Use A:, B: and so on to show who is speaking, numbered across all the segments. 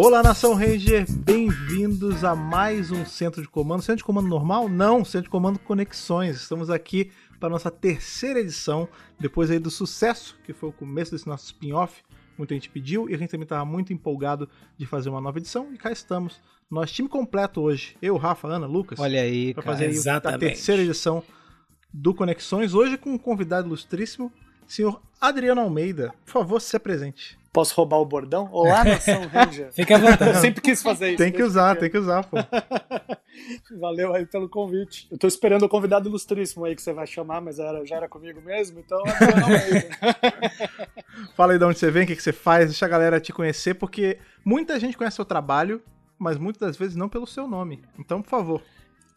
A: Olá, Nação Ranger, bem-vindos a mais um Centro de Comando. Centro de Comando normal? Não, Centro de Comando Conexões. Estamos aqui para a nossa terceira edição, depois aí do sucesso, que foi o começo desse nosso spin-off. Muita gente pediu e a gente também estava muito empolgado de fazer uma nova edição. E cá estamos, nós time completo hoje. Eu, Rafa, Ana, Lucas.
B: Olha aí,
A: para fazer
B: exatamente.
A: a terceira edição do Conexões. Hoje com um convidado ilustríssimo, senhor Adriano Almeida. Por favor, se apresente.
C: Posso roubar o bordão? Olá, Nação Ranger.
B: Fica à vontade.
C: Eu sempre quis fazer isso.
A: Tem que
C: desde
A: usar,
C: pequeno.
A: tem que usar, pô.
C: Valeu aí pelo convite. Eu tô esperando o convidado ilustríssimo aí que você vai chamar, mas era, já era comigo mesmo, então Almeida.
A: Fala aí de onde você vem, o que, que você faz, deixa a galera te conhecer, porque muita gente conhece seu trabalho, mas muitas das vezes não pelo seu nome. Então, por favor.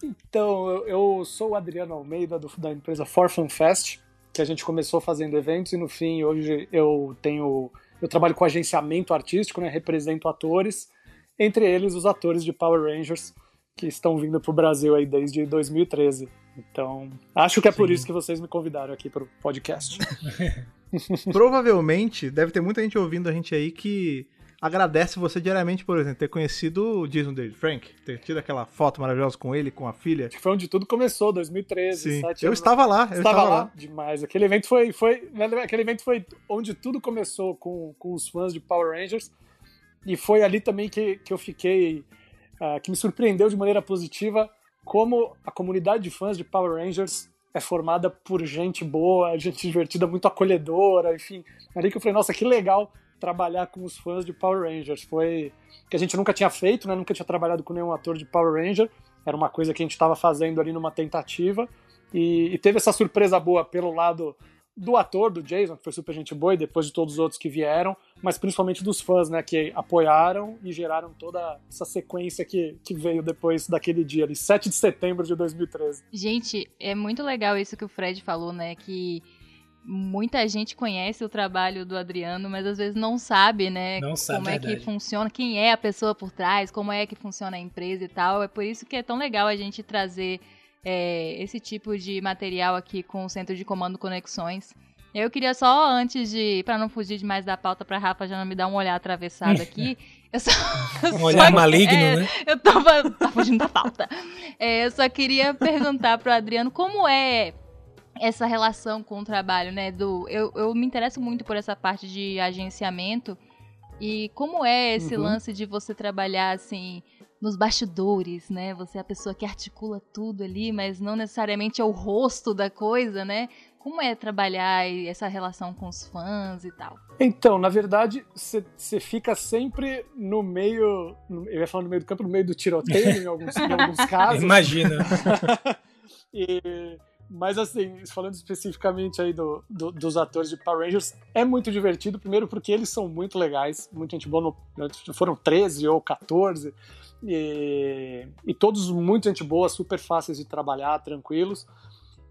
C: Então, eu, eu sou o Adriano Almeida do- da empresa For Fun Fest, que a gente começou fazendo eventos e no fim hoje eu tenho eu trabalho com agenciamento artístico, né, represento atores, entre eles os atores de Power Rangers que estão vindo pro Brasil aí desde 2013. Então, acho que é por
A: Sim.
C: isso que vocês me convidaram aqui pro podcast.
A: Provavelmente deve ter muita gente ouvindo a gente aí que agradece você diariamente, por exemplo, ter conhecido o Jason David Frank, ter tido aquela foto maravilhosa com ele, com a filha.
C: Que foi onde tudo começou, 2013,
A: Sim, eu estava lá, eu
C: estava lá. demais. Aquele evento foi, foi, aquele evento foi onde tudo começou com, com os fãs de Power Rangers e foi ali também que, que eu fiquei, ah, que me surpreendeu de maneira positiva como a comunidade de fãs de Power Rangers é formada por gente boa, gente divertida, muito acolhedora, enfim. Ali que eu falei, nossa, que legal trabalhar com os fãs de Power Rangers. Foi que a gente nunca tinha feito, né? Nunca tinha trabalhado com nenhum ator de Power Ranger. Era uma coisa que a gente estava fazendo ali numa tentativa. E, e teve essa surpresa boa pelo lado do ator, do Jason, que foi super gente boa, e depois de todos os outros que vieram, mas principalmente dos fãs, né, que apoiaram e geraram toda essa sequência que, que veio depois daquele dia ali, 7 de setembro de 2013.
D: Gente, é muito legal isso que o Fred falou, né? Que muita gente conhece o trabalho do Adriano, mas às vezes não sabe, né?
B: Não sabe,
D: como é que
B: verdade.
D: funciona, quem é a pessoa por trás, como é que funciona a empresa e tal. É por isso que é tão legal a gente trazer é, esse tipo de material aqui com o Centro de Comando Conexões. Eu queria só, antes de. Pra não fugir demais da pauta, pra Rafa já não me dar um olhar atravessado aqui. Eu só,
B: Um olhar
D: só-
B: maligno,
D: é,
B: né?
D: eu tava, tava fugindo da pauta. É, eu só queria perguntar pro Adriano como é essa relação com o trabalho, né? Do, eu, eu me interesso muito por essa parte de agenciamento e como é esse
C: Uhum.
D: lance de você trabalhar assim nos bastidores, né? Você é a pessoa que articula tudo ali, mas não necessariamente é o rosto da coisa, né? Como é trabalhar e essa relação com os fãs e tal?
C: Então, na verdade, você fica sempre no meio, no- eu ia falar no meio do campo, no meio do tiroteio em alguns, em alguns casos.
B: Imagina.
C: E- mas assim, falando especificamente aí do, do- dos atores de Power Rangers, é muito divertido, primeiro porque eles são muito legais, muita gente boa, no- foram 13 ou 14, e, e todos muito gente boa, super fáceis de trabalhar, tranquilos.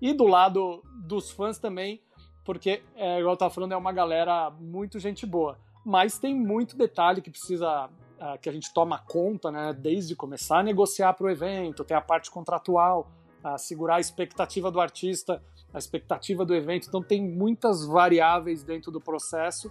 C: E do lado dos fãs também, porque, é, igual eu tava falando, é uma galera muito gente boa. Mas tem muito detalhe que precisa, ah, que a gente toma conta, né, desde começar a negociar para o evento, tem a parte contratual, a segurar a expectativa do artista, a expectativa do evento. Então tem muitas variáveis dentro do processo,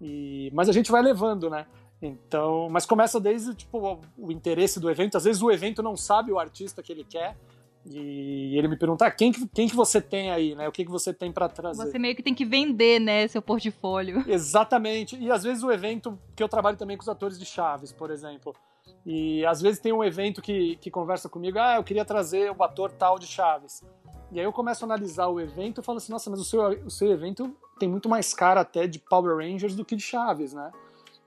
C: e mas a gente vai levando, né? Então, mas começa desde tipo o, interesse do evento. Às vezes o evento não sabe o artista que ele quer e ele me pergunta ah, quem, que- quem que você tem aí, né? O que que você tem para trazer?
D: Você meio que tem que vender, né, seu portfólio.
C: Exatamente. E às vezes o evento, que eu trabalho também com os atores de Chaves, por exemplo. E às vezes tem um evento que, que conversa comigo, ah, eu queria trazer o ator tal de Chaves. E aí eu começo a analisar o evento e falo assim, nossa, mas o seu, o seu evento tem muito mais cara até de Power Rangers do que de Chaves, né?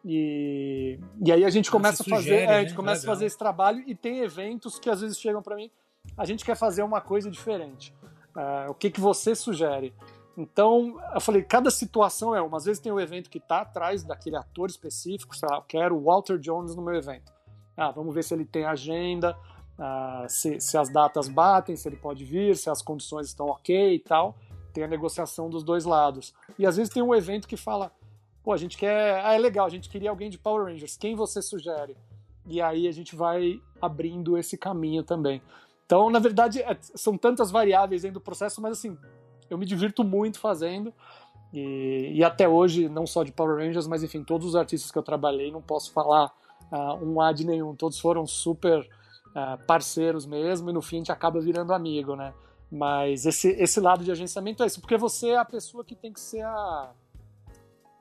C: E, e aí a gente começa a fazer,
B: sugere,
C: é, a gente
B: né?
C: começa a
B: Legal.
C: fazer esse trabalho e tem eventos que às vezes chegam para mim, a gente quer fazer uma coisa diferente. Ah, o que, que você sugere? Então, eu falei, cada situação é uma. Às vezes tem um evento que está atrás daquele ator específico, sei lá, eu quero o Walter Jones no meu evento. Ah, vamos ver se ele tem agenda, ah, se, se as datas batem, se ele pode vir, se as condições estão ok e tal. Tem a negociação dos dois lados. E às vezes tem um evento que fala, pô, a gente quer. Ah, é legal, a gente queria alguém de Power Rangers. Quem você sugere? E aí a gente vai abrindo esse caminho também. Então, na verdade, é- são tantas variáveis dentro do processo, mas assim, eu me divirto muito fazendo. E, e até hoje, não só de Power Rangers, mas enfim, todos os artistas que eu trabalhei, não posso falar uh, um ad nenhum. Todos foram super uh, parceiros mesmo e no fim a gente acaba virando amigo, né? Mas esse, esse lado de agenciamento é isso, porque você é a pessoa que tem que ser a,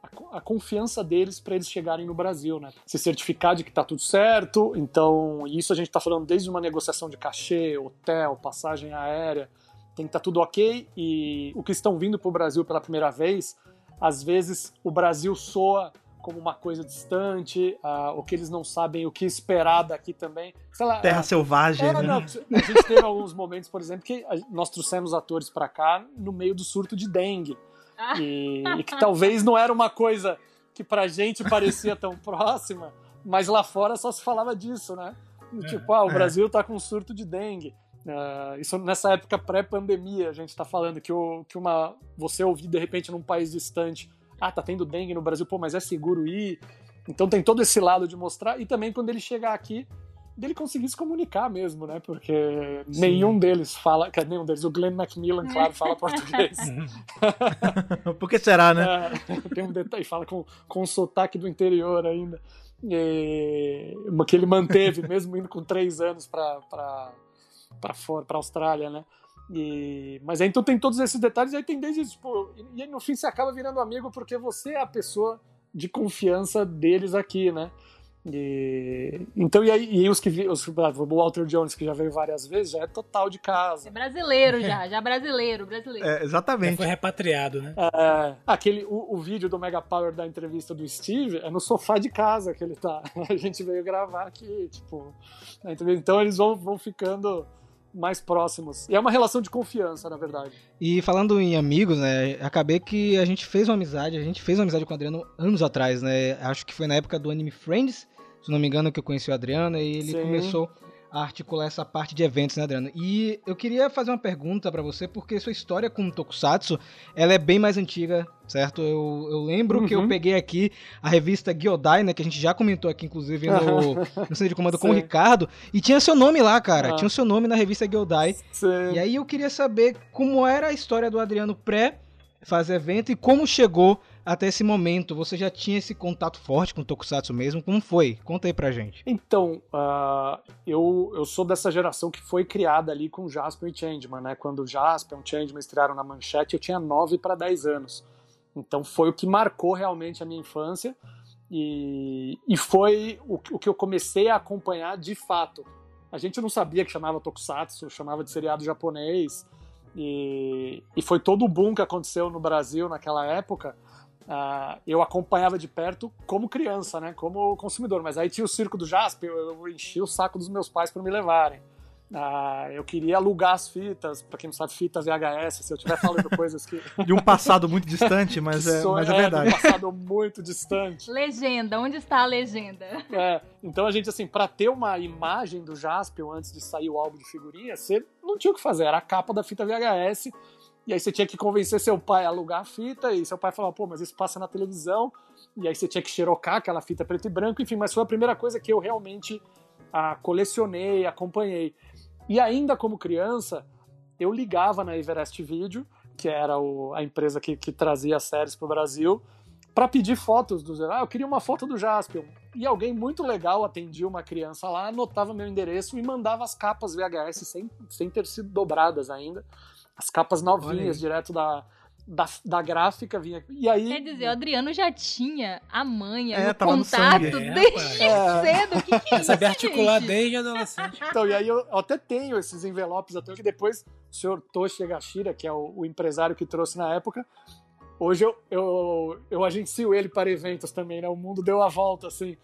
C: a, a confiança deles para eles chegarem no Brasil, né? Se certificar de que tá tudo certo. Então, isso a gente está falando desde uma negociação de cachê, hotel, passagem aérea, tem que estar tá tudo ok. E o que estão vindo para o Brasil pela primeira vez, às vezes o Brasil soa como uma coisa distante, uh, ou que eles não sabem o que esperar daqui também.
A: Lá, Terra uh, selvagem, é, né? Não, a
C: gente teve alguns momentos, por exemplo, que nós trouxemos atores para cá no meio do surto de dengue. Ah. E, e, que talvez não era uma coisa que pra gente parecia tão próxima, mas lá fora só se falava disso, né? É, tipo, ah, o é. Brasil tá com surto de dengue. Uh, isso nessa época pré-pandemia, a gente tá falando que, o, que uma, você ouvir de repente num país distante ah, tá tendo dengue no Brasil, pô, mas é seguro ir. Então tem todo esse lado de mostrar. E também quando ele chegar aqui, dele conseguir se comunicar mesmo, né? Porque Sim. nenhum deles fala, nenhum deles, o Glenn Macmillan, claro, fala português.
A: Por que será, né?
C: É, tem um detalhe, fala com, com o sotaque do interior ainda. E, que ele manteve, mesmo indo com três anos para fora, para Austrália, né? E, mas aí então tem todos esses detalhes, e aí tem desde tipo, e aí no fim você acaba virando amigo porque você é a pessoa de confiança deles aqui, né? E, então, e aí, e os que os, o Walter Jones, que já veio várias vezes, já é total de casa.
D: É brasileiro já, já brasileiro, brasileiro.
A: É, exatamente. Já
B: foi repatriado, né?
C: É, aquele, o, o, vídeo do Mega Power da entrevista do Steve é no sofá de casa que ele tá. A gente veio gravar aqui, tipo. Então eles vão, vão ficando mais próximos. E é uma relação de confiança, na verdade.
B: E falando em amigos, né? Acabei que a gente fez uma amizade, a gente fez uma amizade com o Adriano anos atrás, né? Acho que foi na época do anime Friends, se não me engano, que eu conheci o Adriano, e ele Sim. começou articular essa parte de eventos, né, Adriano? E eu queria fazer uma pergunta para você, porque sua história com o Tokusatsu, ela é bem mais antiga, certo? Eu, eu lembro uhum. que eu uhum. peguei aqui a revista Gyodai, né, que a gente já comentou aqui, inclusive, no, no Centro de Comando com o Ricardo, e tinha seu nome lá, cara, ah. tinha o seu nome na revista Gyodai. Sim. E aí eu queria saber como era a história do Adriano pré fazer evento e como chegou até esse momento, você já tinha esse contato forte com o Tokusatsu mesmo? Como foi? Conta aí pra gente.
C: Então, uh, eu, eu sou dessa geração que foi criada ali com Jasper e Changeman, né? Quando Jasper e Changeman estrearam na manchete, eu tinha 9 para 10 anos. Então foi o que marcou realmente a minha infância e, e foi o, o que eu comecei a acompanhar de fato. A gente não sabia que chamava Tokusatsu, chamava de seriado japonês. E, e foi todo o boom que aconteceu no Brasil naquela época Uh, eu acompanhava de perto como criança, né, como consumidor. Mas aí tinha o circo do Jasper, eu, eu enchi o saco dos meus pais para me levarem. Uh, eu queria alugar as fitas, para quem não sabe, fitas VHS, se eu estiver falando coisas que.
A: De um passado muito distante, mas, é, mas é, é verdade.
C: De um passado muito distante.
D: Legenda, onde está a legenda?
C: É, então a gente, assim, para ter uma imagem do Jasper antes de sair o álbum de figurinha, você não tinha o que fazer, era a capa da fita VHS e aí você tinha que convencer seu pai a alugar a fita, e seu pai falava, pô, mas isso passa na televisão, e aí você tinha que xerocar aquela fita preto e branco, enfim, mas foi a primeira coisa que eu realmente ah, colecionei, acompanhei. E ainda como criança, eu ligava na Everest Video, que era o, a empresa que, que trazia as séries para o Brasil, para pedir fotos do Ah, eu queria uma foto do Jaspion. E alguém muito legal atendia uma criança lá, anotava meu endereço e mandava as capas VHS sem, sem ter sido dobradas ainda as capas novinhas, direto da, da, da, gráfica vinha. E aí.
D: Quer dizer, o Adriano já tinha a manha é, no contato no desde é, cedo. Que que é
B: Sabe articular desde adolescente.
C: Então, e aí eu, eu, até tenho esses envelopes até que depois o senhor Toshi Egashira, que é o, o, empresário que trouxe na época, hoje eu, eu, eu agencio ele para eventos também, né? O mundo deu a volta, assim.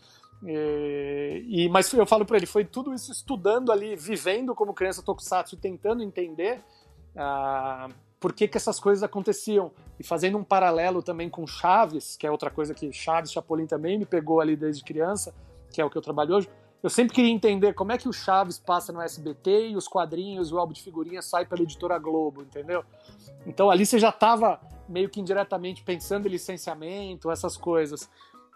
C: E, e, mas eu falo para ele, foi tudo isso estudando ali, vivendo como criança tokusatsu, tentando entender ah, por que, que essas coisas aconteciam. E fazendo um paralelo também com Chaves, que é outra coisa que Chaves Chapolin também me pegou ali desde criança, que é o que eu trabalho hoje. Eu sempre queria entender como é que o Chaves passa no SBT e os quadrinhos, o álbum de figurinha sai pela editora Globo, entendeu? Então ali você já estava meio que indiretamente pensando em licenciamento, essas coisas.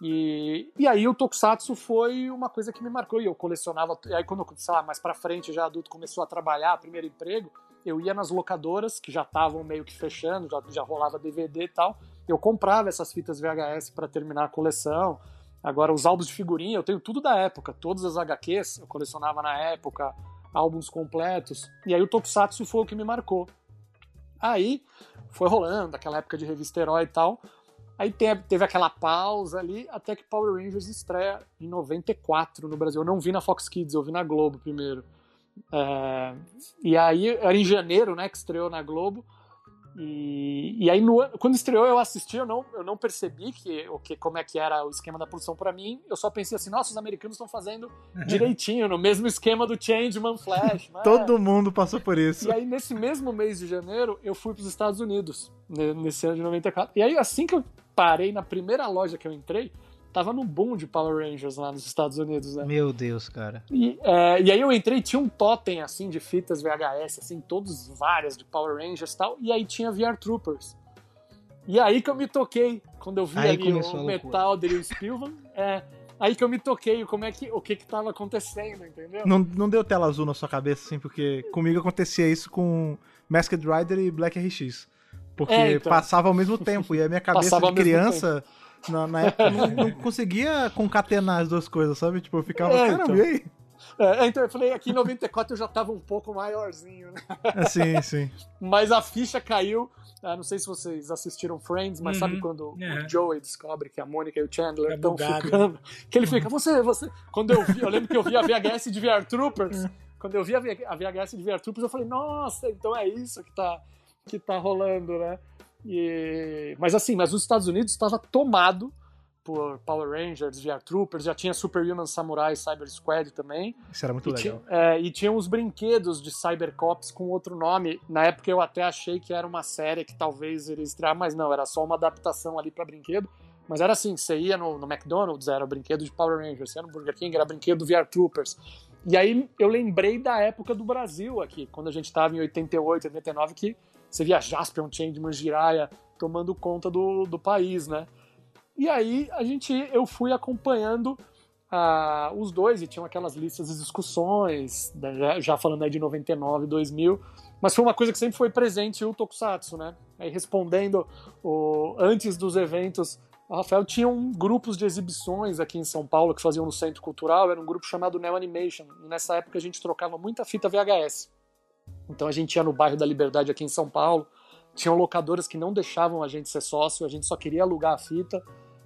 C: E, e aí o Tokusatsu foi uma coisa que me marcou. E eu colecionava. E aí quando, sei lá, mais pra frente, já adulto, começou a trabalhar, primeiro emprego, eu ia nas locadoras, que já estavam meio que fechando, já, já rolava DVD e tal. Eu comprava essas fitas VHS para terminar a coleção. Agora, os álbuns de figurinha, eu tenho tudo da época, todas as HQs eu colecionava na época, álbuns completos. E aí o Tokusatsu foi o que me marcou. Aí foi rolando, aquela época de revista Herói e tal. Aí teve aquela pausa ali, até que Power Rangers estreia em 94 no Brasil. Eu não vi na Fox Kids, eu vi na Globo primeiro. É, e aí, era em janeiro, né, que estreou na Globo. E, e aí, no, quando estreou, eu assisti, eu não, eu não percebi que, o que, como é que era o esquema da produção para mim. Eu só pensei assim, nossa, os americanos estão fazendo direitinho, no mesmo esquema do Changeman Flash.
A: Né? Todo mundo passou por isso.
C: E aí, nesse mesmo mês de janeiro, eu fui para os Estados Unidos, nesse ano de 94. E aí, assim que eu parei na primeira loja que eu entrei, tava no boom de Power Rangers lá nos Estados Unidos, né?
B: Meu Deus, cara.
C: E, é, e aí eu entrei, tinha um totem, assim, de fitas VHS, assim, todos várias de Power Rangers e tal, e aí tinha VR Troopers. E aí que eu me toquei, quando eu vi aí ali o metal dele, o Spielman, é, aí que eu me toquei como é que, o que que tava acontecendo, entendeu?
A: Não, não deu tela azul na sua cabeça, assim, porque comigo acontecia isso com Masked Rider e Black RX. Porque é, então. passava ao mesmo tempo, e a minha cabeça passava de criança na, na época eu não, não, conseguia concatenar as duas coisas, sabe? Tipo, eu ficava, é, caramba, então. e aí?
C: É, então eu falei, aqui em 94 eu já tava um pouco maiorzinho, né?
A: É, sim, sim.
C: Mas a ficha caiu. Ah, não sei se vocês assistiram Friends, mas uhum. sabe quando uhum. o Joey descobre que a Mônica e o Chandler estão é ficando? Que ele fica, você, você. Quando eu vi, eu lembro que eu vi a VHS de VR Troopers. É. Quando eu vi a VHS de VR Troopers, eu falei, nossa, então é isso que tá, que tá rolando, né? E... Mas assim, mas os Estados Unidos estava tomado por Power Rangers, VR Troopers, já tinha Superhuman Samurai Cyber Squad também.
A: Isso era muito
C: e
A: legal.
C: É, e tinha uns brinquedos de Cybercops com outro nome. Na época eu até achei que era uma série que talvez iria estrear, mas não, era só uma adaptação ali para brinquedo. Mas era assim, você ia no, no McDonald's, era brinquedo de Power Rangers, você ia no Burger King, era brinquedo do VR Troopers. E aí eu lembrei da época do Brasil aqui, quando a gente estava em 88, 89, que você via Jaspion, Changeman, Jiraiya tomando conta do, do país, né? E aí a gente, eu fui acompanhando uh, os dois e tinham aquelas listas de discussões, né, já falando aí de 99, 2000, mas foi uma coisa que sempre foi presente o Tokusatsu, né? Aí respondendo o, antes dos eventos, o Rafael tinha um grupos de exibições aqui em São Paulo que faziam no Centro Cultural, era um grupo chamado Neo Animation. Nessa época a gente trocava muita fita VHS. Então a gente ia no bairro da Liberdade aqui em São Paulo, tinham locadoras que não deixavam a gente ser sócio, a gente só queria alugar a fita.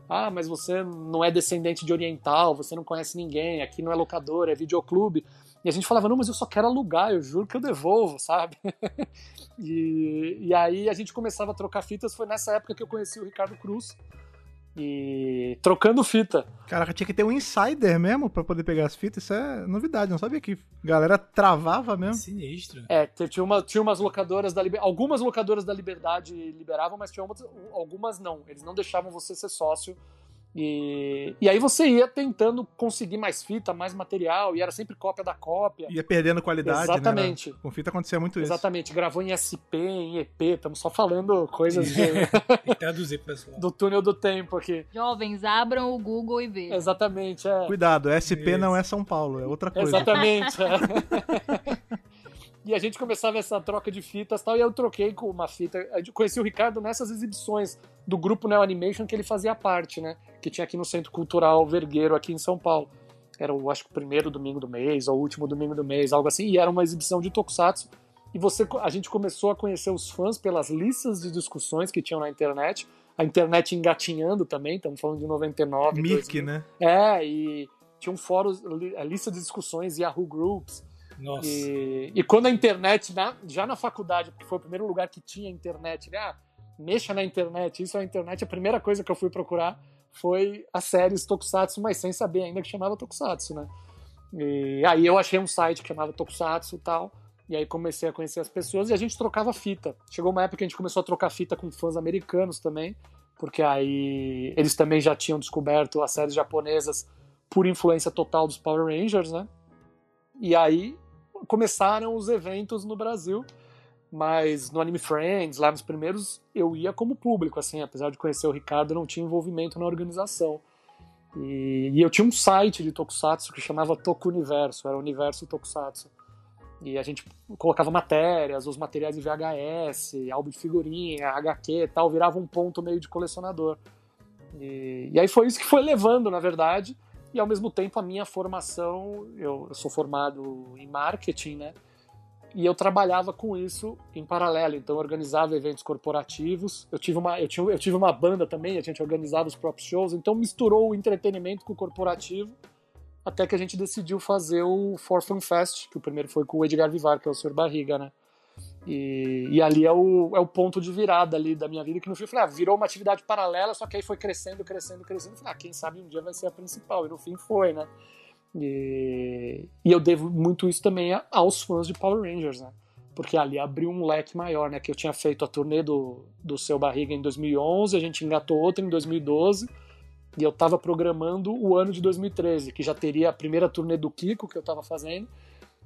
C: Ah, mas você não é descendente de oriental, você não conhece ninguém, aqui não é locadora, é videoclube. E a gente falava, não, mas eu só quero alugar, eu juro que eu devolvo, sabe? e, e aí a gente começava a trocar fitas, foi nessa época que eu conheci o Ricardo Cruz, e trocando fita.
A: Caraca, tinha que ter um insider mesmo para poder pegar as fitas. Isso é novidade, não sabia que a galera travava mesmo.
B: Sinistro.
C: É, tinha, uma, tinha umas locadoras da Liberdade. Algumas locadoras da Liberdade liberavam, mas tinha algumas não. Eles não deixavam você ser sócio e, e aí você ia tentando conseguir mais fita, mais material, e era sempre cópia da cópia.
A: Ia perdendo qualidade,
C: né? Exatamente.
A: Né? Com fita acontecia muito
C: isso. Exatamente. Gravou em SP, em EP, estamos só falando coisas de...
B: traduzir pessoal.
C: do túnel do tempo aqui.
D: Jovens, abram o Google e vejam.
C: Exatamente, é.
A: Cuidado, SP isso. não é São Paulo, é outra coisa.
C: Exatamente, é. E a gente começava essa troca de fitas tal, e eu troquei com uma fita. Eu conheci o Ricardo nessas exibições do grupo Neo Animation que ele fazia parte, né? Que tinha aqui no Centro Cultural Vergueiro, aqui em São Paulo. Era, o, acho que o primeiro domingo do mês, ou o último domingo do mês, algo assim. E era uma exibição de tokusatsu. E você, a gente começou a conhecer os fãs pelas listas de discussões que tinham na internet. A internet engatinhando também, estamos falando de 99.
A: Mic, né?
C: É, e tinha um fórum, a lista de discussões, Yahoo Groups
B: nossa.
C: E, e quando a internet, na, já na faculdade, porque foi o primeiro lugar que tinha internet, né? Ah, mexa na internet, isso é a internet, a primeira coisa que eu fui procurar foi a série Tokusatsu, mas sem saber ainda que chamava Tokusatsu, né? E aí eu achei um site que chamava Tokusatsu e tal, e aí comecei a conhecer as pessoas e a gente trocava fita. Chegou uma época que a gente começou a trocar fita com fãs americanos também, porque aí eles também já tinham descoberto as séries japonesas por influência total dos Power Rangers, né? E aí começaram os eventos no Brasil, mas no Anime Friends, lá nos primeiros, eu ia como público, assim, apesar de conhecer o Ricardo, eu não tinha envolvimento na organização. E, e eu tinha um site de Tokusatsu que chamava Toku Universo, era o Universo Tokusatsu. E a gente colocava matérias, os materiais de VHS, álbum de figurinha, HQ e tal, virava um ponto meio de colecionador. E, e aí foi isso que foi levando, na verdade, e ao mesmo tempo a minha formação, eu, eu sou formado em marketing, né? E eu trabalhava com isso em paralelo, então eu organizava eventos corporativos. Eu tive uma, eu tinha, eu tive uma banda também, a gente organizava os próprios shows, então misturou o entretenimento com o corporativo, até que a gente decidiu fazer o For Fun Fest, que o primeiro foi com o Edgar Vivar, que é o Sr. Barriga, né? E, e, ali é o, é o ponto de virada ali da minha vida, que no fim eu falei, ah, virou uma atividade paralela, só que aí foi crescendo, crescendo, crescendo. Falei, ah, quem sabe um dia vai ser a principal. E no fim foi, né? E, e eu devo muito isso também aos fãs de Power Rangers, né? Porque ali abriu um leque maior, né? Que eu tinha feito a turnê do, do Seu Barriga em 2011, a gente engatou outra em 2012, e eu tava programando o ano de 2013, que já teria a primeira turnê do Kiko que eu tava fazendo,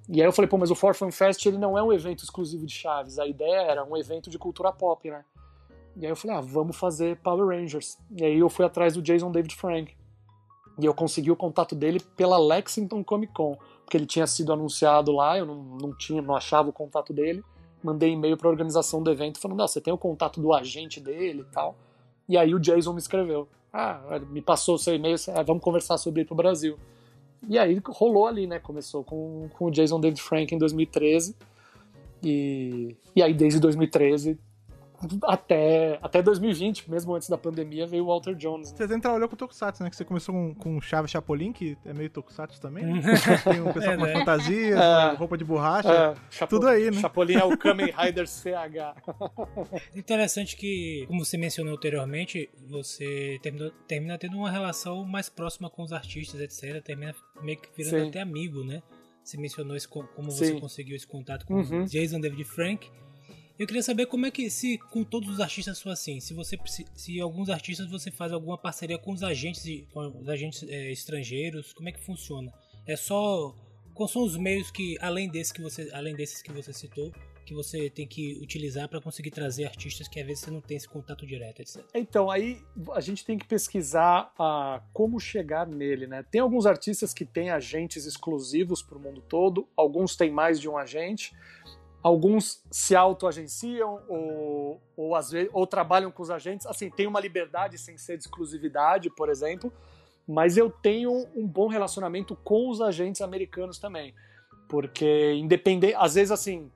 C: e aí eu falei, pô, mas o For Fun Fest ele não é um evento exclusivo de Chaves, a ideia era um evento de cultura pop, né? E aí eu falei, ah, vamos fazer Power Rangers. E aí eu fui atrás do Jason David Frank. E eu consegui o contato dele pela Lexington Comic Con, porque ele tinha sido anunciado lá, eu não, não tinha, não achava o contato dele. Mandei e-mail para a organização do evento falando, não, você tem o contato do agente dele e tal. E aí o Jason me escreveu. Ah, me passou o seu e-mail, ah, vamos conversar sobre ir pro Brasil. E aí rolou ali, né? Começou com, com o Jason David Frank em 2013. E, e aí, desde 2013, até, até 2020, mesmo antes da pandemia, veio o Walter Jones.
A: Né? Você sempre trabalhou com o Tokusatsu, né? Que você começou com, com Chave Chapolin, que é meio Tokusatsu também. Né? Tem um pessoal é, com né? fantasia, é, roupa de borracha, é, Chapo, tudo aí, né?
C: Chapolin é o Kamen Rider CH.
E: Interessante que, como você mencionou anteriormente, você terminou, termina tendo uma relação mais próxima com os artistas, etc. Termina meio que virando Sim. até amigo, né? Você mencionou esse, como Sim. você conseguiu esse contato com uhum. Jason David Frank. Eu queria saber como é que, se com todos os artistas for assim, se você se alguns artistas você faz alguma parceria com os agentes, com os agentes é, estrangeiros, como é que funciona? É só quais são os meios que além desse que você, além desses que você citou, que você tem que utilizar para conseguir trazer artistas que às vezes você não tem esse contato direto, etc.
C: Então, aí a gente tem que pesquisar uh, como chegar nele, né? Tem alguns artistas que têm agentes exclusivos para o mundo todo, alguns têm mais de um agente. Alguns se autoagenciam ou, ou, às vezes, ou trabalham com os agentes. Assim, tem uma liberdade sem ser de exclusividade, por exemplo, mas eu tenho um bom relacionamento com os agentes americanos também. Porque, independente, às vezes, assim,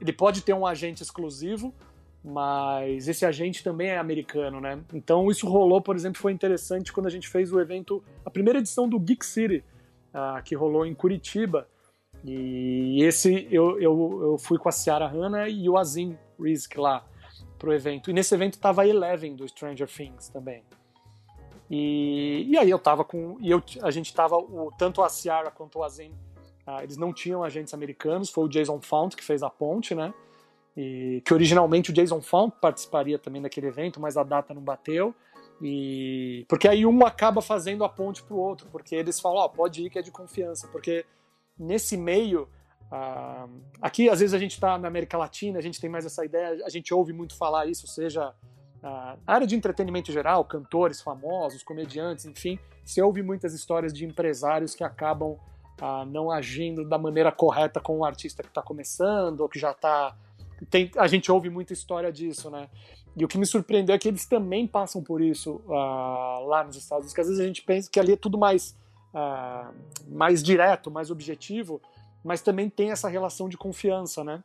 C: ele pode ter um agente exclusivo, mas esse agente também é americano, né? Então, isso rolou, por exemplo, foi interessante quando a gente fez o evento, a primeira edição do Geek City, uh, que rolou em Curitiba. E esse eu, eu, eu fui com a Ciara Hanna e o Azim Rizk lá pro evento. E nesse evento tava a Eleven do Stranger Things também. E, e aí eu tava com. E eu, a gente tava. O, tanto a Ciara quanto o Azim, ah, eles não tinham agentes americanos, foi o Jason Fount que fez a ponte, né? E, que originalmente o Jason Fount participaria também daquele evento, mas a data não bateu. E porque aí um acaba fazendo a ponte pro outro, porque eles falam, ó, oh, pode ir que é de confiança, porque nesse meio, uh, aqui às vezes a gente está na América Latina, a gente tem mais essa ideia, a gente ouve muito falar isso, seja a uh, área de entretenimento geral, cantores famosos, comediantes, enfim, se ouve muitas histórias de empresários que acabam uh, não agindo da maneira correta com o artista que está começando ou que já está a gente ouve muita história disso, né? E o que me surpreendeu é que eles também passam por isso lá nos Estados Unidos, que às vezes a gente pensa que ali é tudo mais uh, mais direto, mais objetivo, mas também tem essa relação de confiança, né?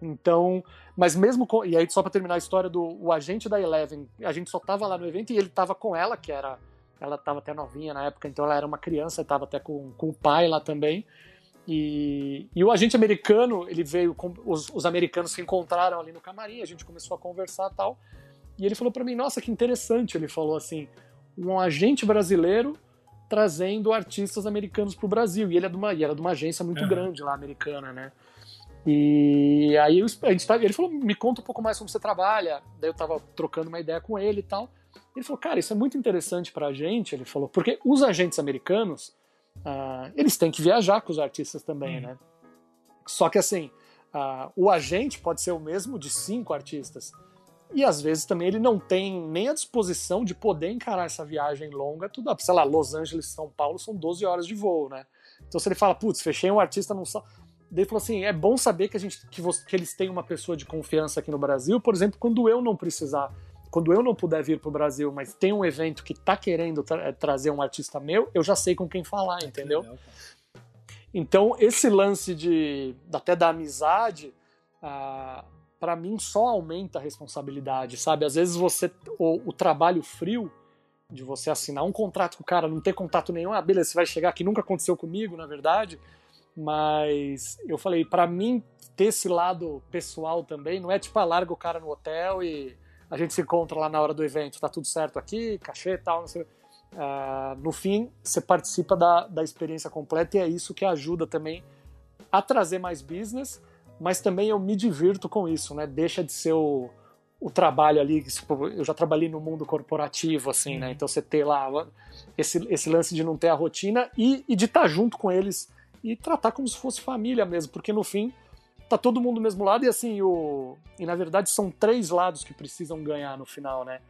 C: Então, mas mesmo com, e aí só para terminar a história do o agente da Eleven, a gente só tava lá no evento e ele tava com ela, que era ela tava até novinha na época, então ela era uma criança, tava até com, com o pai lá também. E, e o agente americano, ele veio com os, os americanos se encontraram ali no camarim, a gente começou a conversar tal. E ele falou para mim: "Nossa, que interessante", ele falou assim: "Um agente brasileiro trazendo artistas americanos para o Brasil. E ele é de uma, e era de uma agência muito uhum. grande lá, americana, né? E aí a gente tá, ele falou, me conta um pouco mais como você trabalha. Daí eu tava trocando uma ideia com ele e tal. Ele falou, cara, isso é muito interessante pra gente, ele falou, porque os agentes americanos, uh, eles têm que viajar com os artistas também, uhum. né? Só que assim, uh, o agente pode ser o mesmo de cinco artistas. E às vezes também ele não tem nem a disposição de poder encarar essa viagem longa, tudo, sei lá, Los Angeles, São Paulo são 12 horas de voo, né? Então se ele fala, putz, fechei um artista não sabe. Daí ele falou assim: é bom saber que, a gente, que, você, que eles têm uma pessoa de confiança aqui no Brasil, por exemplo, quando eu não precisar quando eu não puder vir pro Brasil, mas tem um evento que tá querendo tra trazer um artista meu, eu já sei com quem falar, é entendeu? Legal, então, esse lance de até da amizade, ah, para mim só aumenta a responsabilidade, sabe? Às vezes você o, o, trabalho frio de você assinar um contrato com o cara, não ter contato nenhum, ah, beleza, você vai chegar aqui, nunca aconteceu comigo, na verdade, mas eu falei, para mim ter esse lado pessoal também, não é tipo, ah, larga o cara no hotel e a gente se encontra lá na hora do evento, tá tudo certo aqui, cachê e tal, não sei. Uh, no fim, você participa da, da experiência completa e é isso que ajuda também a trazer mais business, mas também eu me divirto com isso, né? Deixa de ser o, o trabalho ali, tipo, eu já trabalhei no mundo corporativo, assim, né? Uhum. Então você ter lá esse, esse lance de não ter a rotina e, e de estar tá junto com eles e tratar como se fosse família mesmo, porque no fim tá todo mundo do mesmo lado e assim, o, e na verdade são três lados que precisam ganhar no final, né?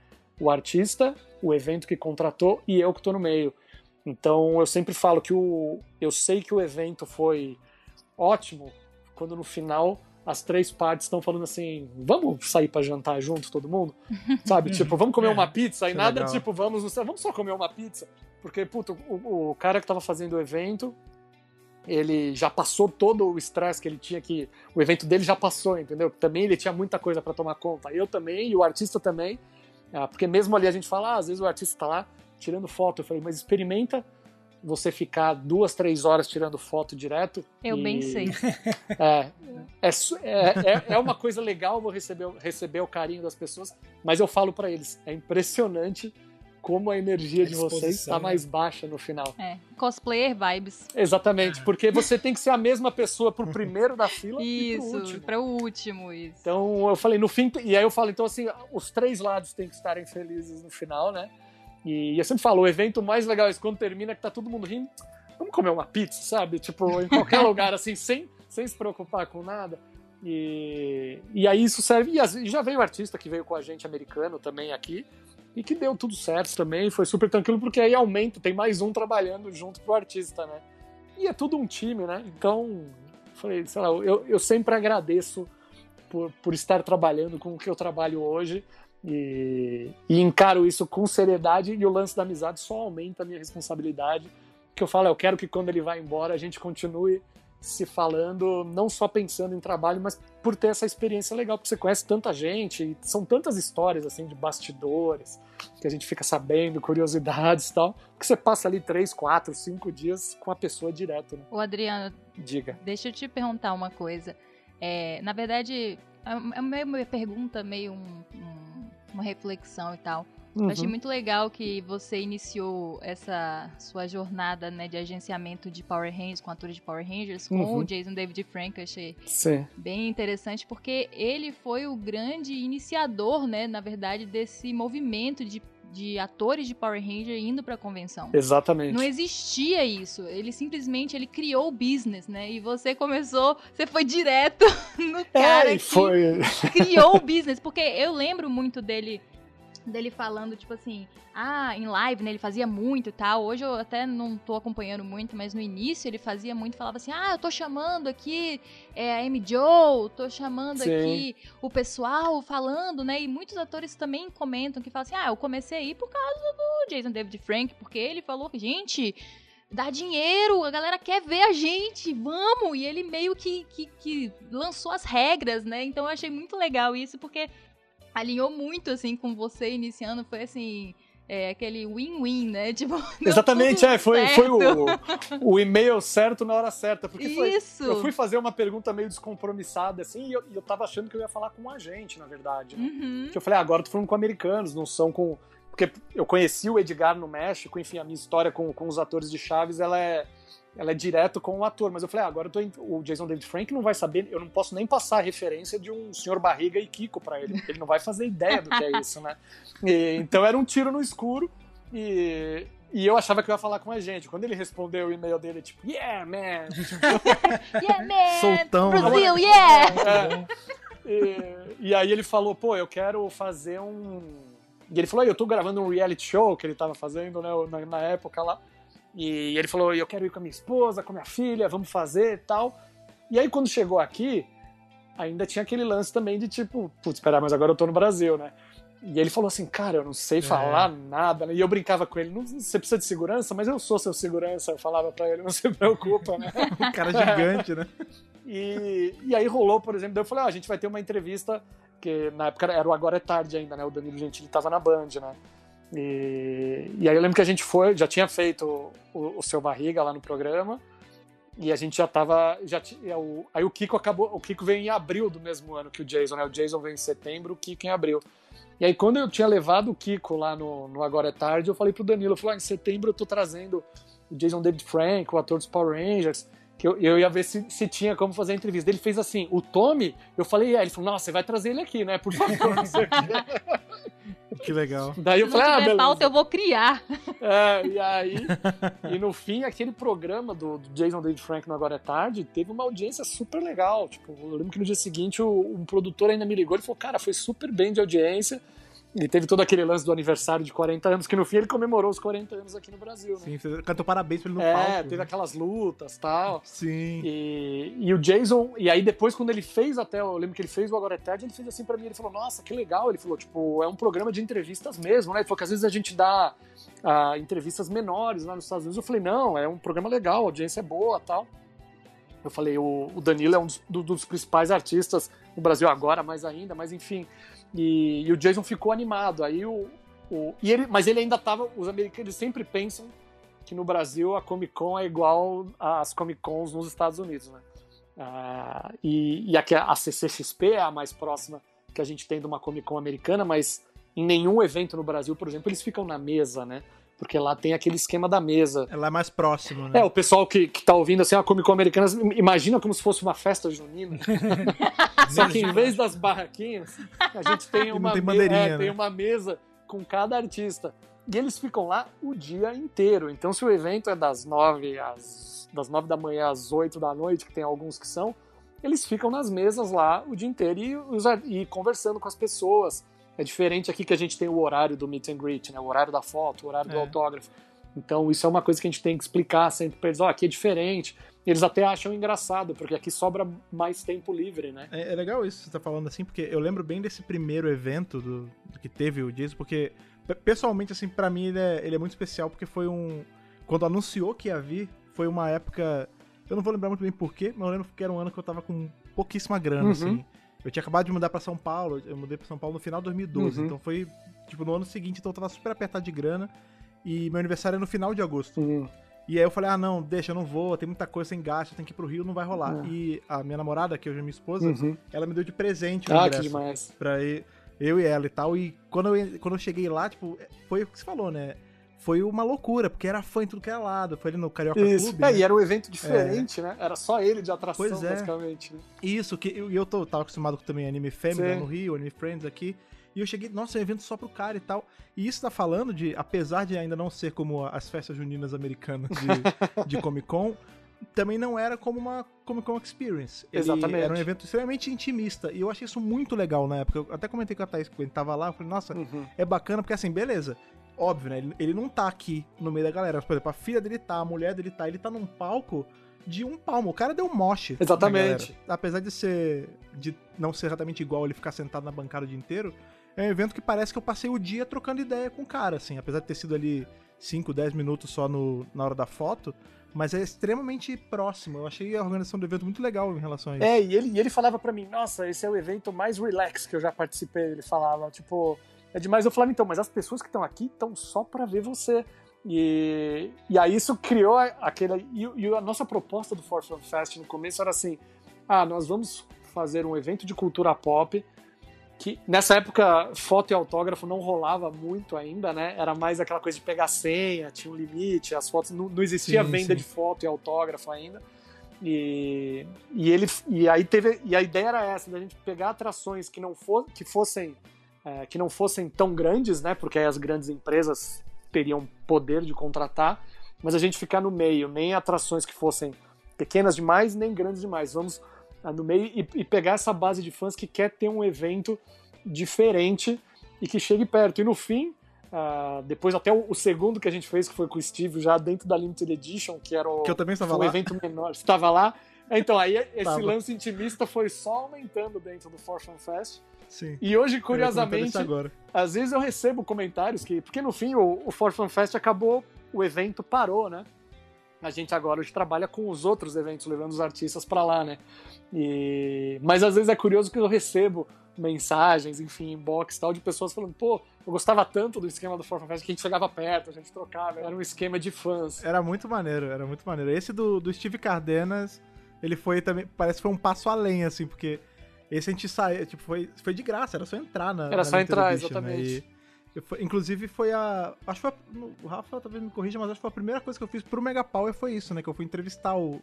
C: o artista, o evento que contratou e eu que estou no meio. Então eu sempre falo que o, eu sei que o evento foi ótimo quando no final as três partes estão falando assim, vamos sair para jantar junto todo mundo, sabe? tipo, vamos comer uma pizza e nada legal. tipo, vamos, vamos só comer uma pizza, porque puto, o, o cara que estava fazendo o evento ele já passou todo o estresse que ele tinha que o evento dele já passou, entendeu? Também ele tinha muita coisa para tomar conta. Eu também e o artista também. Ah, porque mesmo ali a gente fala, ah, às vezes o artista está lá tirando foto. Eu falei, mas experimenta você ficar duas, três horas tirando foto direto.
D: Eu
C: e...
D: bem sei.
C: É, é, é, é, uma coisa legal vou receber, receber o carinho das pessoas, mas eu falo para eles, é impressionante como a energia a de vocês está mais baixa no final.
D: É, cosplayer vibes.
C: Exatamente, porque você tem que ser a mesma pessoa pro primeiro da fila
D: isso,
C: e pro último.
D: Para o último, isso.
C: Então eu falei, no fim, e aí eu falo, então assim, os três lados têm que estarem felizes no final, né? E eu sempre falo, o evento mais legal é quando termina que tá todo mundo rindo. Vamos comer uma pizza, sabe? Tipo, em qualquer lugar, assim, sem, sem se preocupar com nada. E, e aí isso serve. E já veio o artista que veio com a gente americano também aqui e que deu tudo certo também, foi super tranquilo, porque aí aumenta, tem mais um trabalhando junto pro artista, né? E é tudo um time, né? Então, falei, sei lá, eu, eu sempre agradeço por, por estar trabalhando com o que eu trabalho hoje e, e encaro isso com seriedade e o lance da amizade só aumenta a minha responsabilidade, que eu falo, eu quero que quando ele vai embora a gente continue se falando, não só pensando em trabalho, mas por ter essa experiência legal, porque você conhece tanta gente, e são tantas histórias assim de bastidores que a gente fica sabendo, curiosidades e tal, que você passa ali três, quatro, cinco dias com a pessoa direto. Né?
D: O Adriano,
C: diga.
D: Deixa eu te perguntar uma coisa. É, na verdade, é, é uma pergunta meio um, um, uma reflexão e tal. Uhum. Eu achei uhum. muito legal que você iniciou essa sua jornada né, de agenciamento de Power Rangers, com atores de Power Rangers, com uhum. o Jason David Frank. Eu achei
C: Sim.
D: bem interessante, porque ele foi o grande iniciador, né, na verdade, desse movimento de de atores de Power Ranger indo para a convenção.
C: Exatamente.
D: Não existia isso. Ele simplesmente ele criou o business, né? E você começou, você foi direto no é, cara é, que foi. criou o business, porque eu lembro muito dele dele falando, tipo assim, ah, em live, né, ele fazia muito e tal. Hoje eu até não tô acompanhando muito, mas no início ele fazia muito, falava assim, ah, eu tô chamando aqui é, a Amy Joe, tô chamando Sim. aqui o pessoal falando, né, e muitos atores também comentam que falam assim, ah, eu comecei aí por causa do Jason David Frank, porque ele falou gente, dá dinheiro, a galera quer ver a gente, vamos! E ele meio que, que, que lançou as regras, né, então eu achei muito legal isso, porque alinhou muito, assim, com você iniciando, foi assim. É, aquele win-win, né? Tipo,
C: Exatamente, é, foi, foi o, o e-mail certo na hora certa. Porque Isso. Foi, eu fui fazer uma pergunta meio descompromissada, assim, e eu, eu tava achando que eu ia falar com um agente, na verdade. Né? Uhum. Que eu falei, ah, agora eu tô falando com americanos, não são com. Porque eu conheci o Edgar no México, enfim, a minha história com, com os atores de Chaves, ela é ela é direto com o ator. Mas eu falei, ah, agora eu tô o Jason David Frank não vai saber, eu não posso nem passar a referência de um senhor barriga e Kiko para ele. Ele não vai fazer ideia do que é isso, né? E, então era um tiro no escuro e, e eu achava que eu ia falar com a gente. Quando ele respondeu o e-mail dele, tipo, yeah, man!
D: yeah, man!
A: Soltão.
D: Né? Brasil, yeah!
C: É, e, e aí ele falou, pô, eu quero fazer um... E ele falou, eu tô gravando um reality show que ele tava fazendo, né, na, na época lá. E ele falou: Eu quero ir com a minha esposa, com a minha filha, vamos fazer e tal. E aí, quando chegou aqui, ainda tinha aquele lance também de tipo, putz, espera, mas agora eu tô no Brasil, né? E ele falou assim, cara, eu não sei falar é. nada. Né? E eu brincava com ele, não, você precisa de segurança, mas eu sou seu segurança. Eu falava para ele, não se preocupa, né?
A: o cara gigante, né?
C: E, e aí rolou, por exemplo, eu falei, ah, a gente vai ter uma entrevista, que na época era o Agora é Tarde ainda, né? O Danilo Gentili tava na Band, né? E, e aí eu lembro que a gente foi, já tinha feito o, o Seu Barriga lá no programa, e a gente já tava. Já tinha, o, aí o Kiko acabou. O Kiko veio em abril do mesmo ano que o Jason, né? O Jason veio em setembro, o Kiko em abril. E aí, quando eu tinha levado o Kiko lá no, no Agora é Tarde, eu falei pro Danilo, eu falei, ah, em setembro eu tô trazendo o Jason David Frank, o ator dos Power Rangers que eu, eu ia ver se, se tinha como fazer a entrevista. Ele fez assim, o Tommy, eu falei, é, ele falou, nossa, você vai trazer ele aqui, né? Por favor, não sei o
A: Que legal.
C: Daí eu
D: se
C: falei,
D: não
C: ah,
D: tiver
C: beleza.
D: pauta, eu vou criar.
C: É, e aí, e no fim, aquele programa do, do, Jason David Frank no Agora é Tarde teve uma audiência super legal. Tipo, eu lembro que no dia seguinte o, um produtor ainda me ligou e falou, cara, foi super bem de audiência. E teve todo aquele lance do aniversário de 40 anos, que no fim ele comemorou os 40 anos aqui no Brasil. Né?
A: Sim, cantou parabéns pra ele no
C: é,
A: palco.
C: É, teve né? aquelas lutas tal.
A: Sim.
C: E, e o Jason, e aí depois quando ele fez até, eu lembro que ele fez o Agora é Tarde, ele fez assim pra mim, ele falou, nossa, que legal. Ele falou, tipo, é um programa de entrevistas mesmo, né? Ele falou que às vezes a gente dá uh, entrevistas menores lá nos Estados Unidos. Eu falei, não, é um programa legal, a audiência é boa tal. Eu falei, o, o Danilo é um dos, do, dos principais artistas no Brasil agora, mais ainda, mas enfim. E, e o Jason ficou animado. Aí o, o, e ele, mas ele ainda tava. Os americanos sempre pensam que no Brasil a Comic Con é igual às Comic Cons nos Estados Unidos, né? Ah, e, e a, a CCXP é a mais próxima que a gente tem de uma Comic Con americana, mas em nenhum evento no Brasil, por exemplo, eles ficam na mesa, né? Porque lá tem aquele esquema da mesa.
A: Ela é mais próximo, né?
C: É, o pessoal que, que tá ouvindo assim, a Comic Con americana, imagina como se fosse uma festa junina. Só que em vez das barraquinhas, a gente tem uma,
A: tem,
C: me é,
A: né?
C: tem uma mesa com cada artista. E eles ficam lá o dia inteiro. Então, se o evento é das nove às das nove da manhã às oito da noite, que tem alguns que são, eles ficam nas mesas lá o dia inteiro e, e conversando com as pessoas. É diferente aqui que a gente tem o horário do meet and greet, né? O horário da foto, o horário é. do autógrafo. Então, isso é uma coisa que a gente tem que explicar sempre para eles. Ó, oh, aqui é diferente. Eles até acham engraçado, porque aqui sobra mais tempo livre, né?
A: É, é legal isso que você tá falando assim, porque eu lembro bem desse primeiro evento do, do que teve o Jason, porque pessoalmente, assim, para mim ele é, ele é muito especial, porque foi um. Quando anunciou que ia vir, foi uma época. Eu não vou lembrar muito bem porquê, mas eu lembro que era um ano que eu tava com pouquíssima grana, uhum. assim. Eu tinha acabado de mudar para São Paulo, eu mudei para São Paulo no final de 2012, uhum. então foi, tipo, no ano seguinte, então eu tava super apertado de grana, e meu aniversário é no final de agosto.
C: Uhum.
A: E aí eu falei, ah, não, deixa, eu não vou, tem muita coisa sem gasto, tem que ir pro Rio, não vai rolar. Uhum. E a minha namorada, que hoje é minha esposa,
C: uhum.
A: ela me deu de presente o
C: ah,
A: ingresso.
C: Que demais.
A: Pra ir, eu e ela e tal, e quando eu, quando eu cheguei lá, tipo, foi o que você falou, né? Foi uma loucura, porque era fã em tudo que era lado. Foi ali no Carioca
C: Isso.
A: Clube.
C: É,
A: né?
C: e era um evento diferente, é. né? Era só ele de atração,
A: pois é.
C: basicamente. Né?
A: Isso, que eu, eu tô, tava acostumado com também Anime Family no Rio, Anime Friends aqui. E eu cheguei, nossa, é um evento só pro cara e tal. E isso tá falando de, apesar de ainda não ser como as festas juninas americanas de, de Comic Con, também não era como uma Comic Con Experience. Ele
C: Exatamente.
A: Era um evento extremamente intimista. E eu achei isso muito legal na época. Eu até comentei com a Thaís quando tava lá. Eu falei, nossa,
C: uhum.
A: é bacana, porque assim, beleza óbvio, né? Ele, ele não tá aqui no meio da galera. Por exemplo, a filha dele tá, a mulher dele tá, ele tá num palco de um palmo. O cara deu um moche.
C: Exatamente.
A: Apesar de ser. de não ser exatamente igual ele ficar sentado na bancada o dia inteiro, é um evento que parece que eu passei o dia trocando ideia com o cara, assim. Apesar de ter sido ali 5, 10 minutos só no, na hora da foto. Mas é extremamente próximo. Eu achei a organização do evento muito legal em relação a isso.
C: É, e ele, e ele falava para mim, nossa, esse é o evento mais relax que eu já participei. Ele falava, tipo, é demais. Eu falava, então, mas as pessoas que estão aqui estão só para ver você. E, e aí isso criou aquele. E, e a nossa proposta do Forefront Fest no começo era assim: ah, nós vamos fazer um evento de cultura pop. Que nessa época foto e autógrafo não rolava muito ainda, né? Era mais aquela coisa de pegar senha, tinha um limite, as fotos não, não existia sim, venda sim. de foto e autógrafo ainda. E, e ele e aí teve e a ideia era essa da gente pegar atrações que não for, que fossem é, que não fossem tão grandes, né? Porque aí as grandes empresas teriam poder de contratar, mas a gente ficar no meio, nem atrações que fossem pequenas demais, nem grandes demais. Vamos ah, no meio e, e pegar essa base de fãs que quer ter um evento diferente e que chegue perto. E no fim, Uh, depois até o, o, segundo que a gente fez, que foi com o Steve, já dentro da Limited Edition, que era o,
A: que eu também estava
C: um
A: lá.
C: evento menor. Você estava lá? Então, aí esse tava. lance intimista foi só aumentando dentro do Fortune Fest.
A: Sim.
C: E hoje, curiosamente, às vezes eu recebo comentários que. Porque no fim o, o For Fun Fest acabou, o evento parou, né? A gente agora hoje trabalha com os outros eventos, levando os artistas para lá, né? E... Mas às vezes é curioso que eu recebo mensagens, enfim, inbox tal, de pessoas falando, pô, eu gostava tanto do esquema do Fun Fest que a gente chegava perto, a gente trocava, era um esquema de fãs.
A: Era muito maneiro, era muito maneiro. Esse do, do Steve Cardenas, ele foi também, parece que foi um passo além, assim, porque esse a gente saiu, tipo, foi, foi de graça, era só entrar na.
C: Era
A: na
C: só entrar, Edition, exatamente. Né?
A: E, foi, inclusive foi a. Acho que foi. A, o Rafa talvez me corrija, mas acho que foi a primeira coisa que eu fiz pro Mega Power foi isso, né? Que eu fui entrevistar o,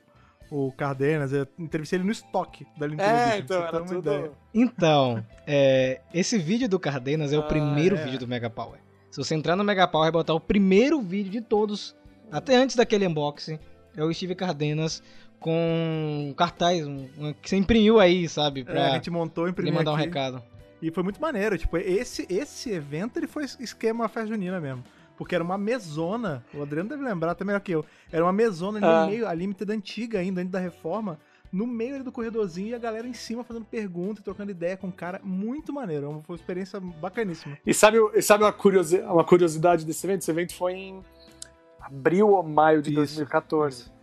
A: o Cardenas, eu entrevistei ele no estoque da
C: Nintendo É, então, era tudo... Ideia.
B: Então, é, esse vídeo do Cardenas é o ah, primeiro é. vídeo do Mega Power. Se você entrar no Mega Power e botar o primeiro vídeo de todos, até antes daquele unboxing, é o Steve Cardenas com cartaz um, um, que você imprimiu aí, sabe?
A: Pra é, a gente montou, imprimiu
B: mandar
A: aqui.
B: um recado.
A: E foi muito maneiro, tipo, esse, esse evento ele foi esquema festa junina mesmo. Porque era uma mesona, o Adriano deve lembrar até melhor que eu, era uma mesona ali ah. no meio, a Limited antiga ainda, antes da reforma, no meio ali do corredorzinho e a galera em cima fazendo pergunta e trocando ideia com o cara. Muito maneiro, foi uma experiência bacaníssima.
C: E sabe, sabe uma, curiosidade, uma curiosidade desse evento? Esse evento foi em abril ou maio de Isso. 2014.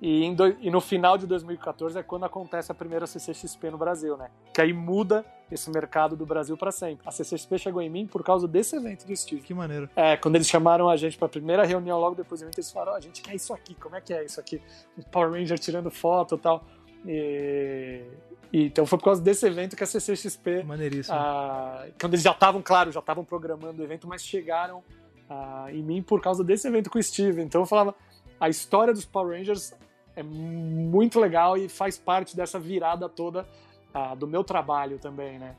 C: E, do, e, no final de 2014 é quando acontece a primeira CCXP no Brasil, né? Que aí muda esse mercado do Brasil para sempre. A CCXP chegou em mim por causa desse evento do Steve.
A: Que maneiro.
C: É, quando eles chamaram a gente para a primeira reunião logo depois do evento, eles falaram: oh, a gente quer isso aqui, como é que é isso aqui? Um Power Ranger tirando foto e tal. E, e, então foi por causa desse evento que a CCXP.
A: Maneiríssimo.
C: Ah, quando eles já estavam, claro, já estavam programando o evento, mas chegaram ah, em mim por causa desse evento com o Steve. Então eu falava a história dos Power Rangers é muito legal e faz parte dessa virada toda uh, do meu trabalho também, né?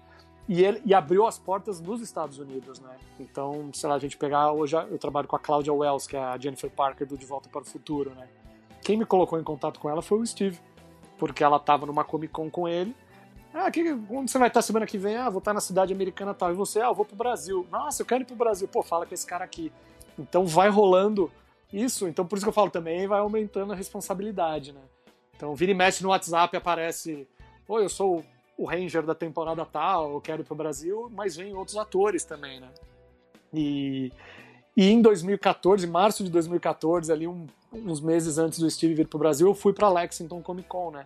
C: E, ele, e abriu as portas nos Estados Unidos, né? Então, sei lá, a gente pegar hoje eu trabalho com a Claudia Wells, que é a Jennifer Parker do De Volta para o Futuro, né? Quem me colocou em contato com ela foi o Steve, porque ela estava numa Comic Con com ele. Ah, que, onde você vai estar semana que vem? Ah, vou estar na cidade americana tal. E você? Ah, eu vou pro Brasil. Nossa, eu quero ir pro Brasil. Pô, fala com esse cara aqui. Então vai rolando isso, então por isso que eu falo também, vai aumentando a responsabilidade, né? Então, vira e mexe no WhatsApp aparece: Oi, eu sou o Ranger da temporada tal, eu quero ir pro Brasil, mas vem outros atores também, né? E, e em 2014, março de 2014, ali um, uns meses antes do Steve vir pro Brasil, eu fui pra Lexington Comic Con, né?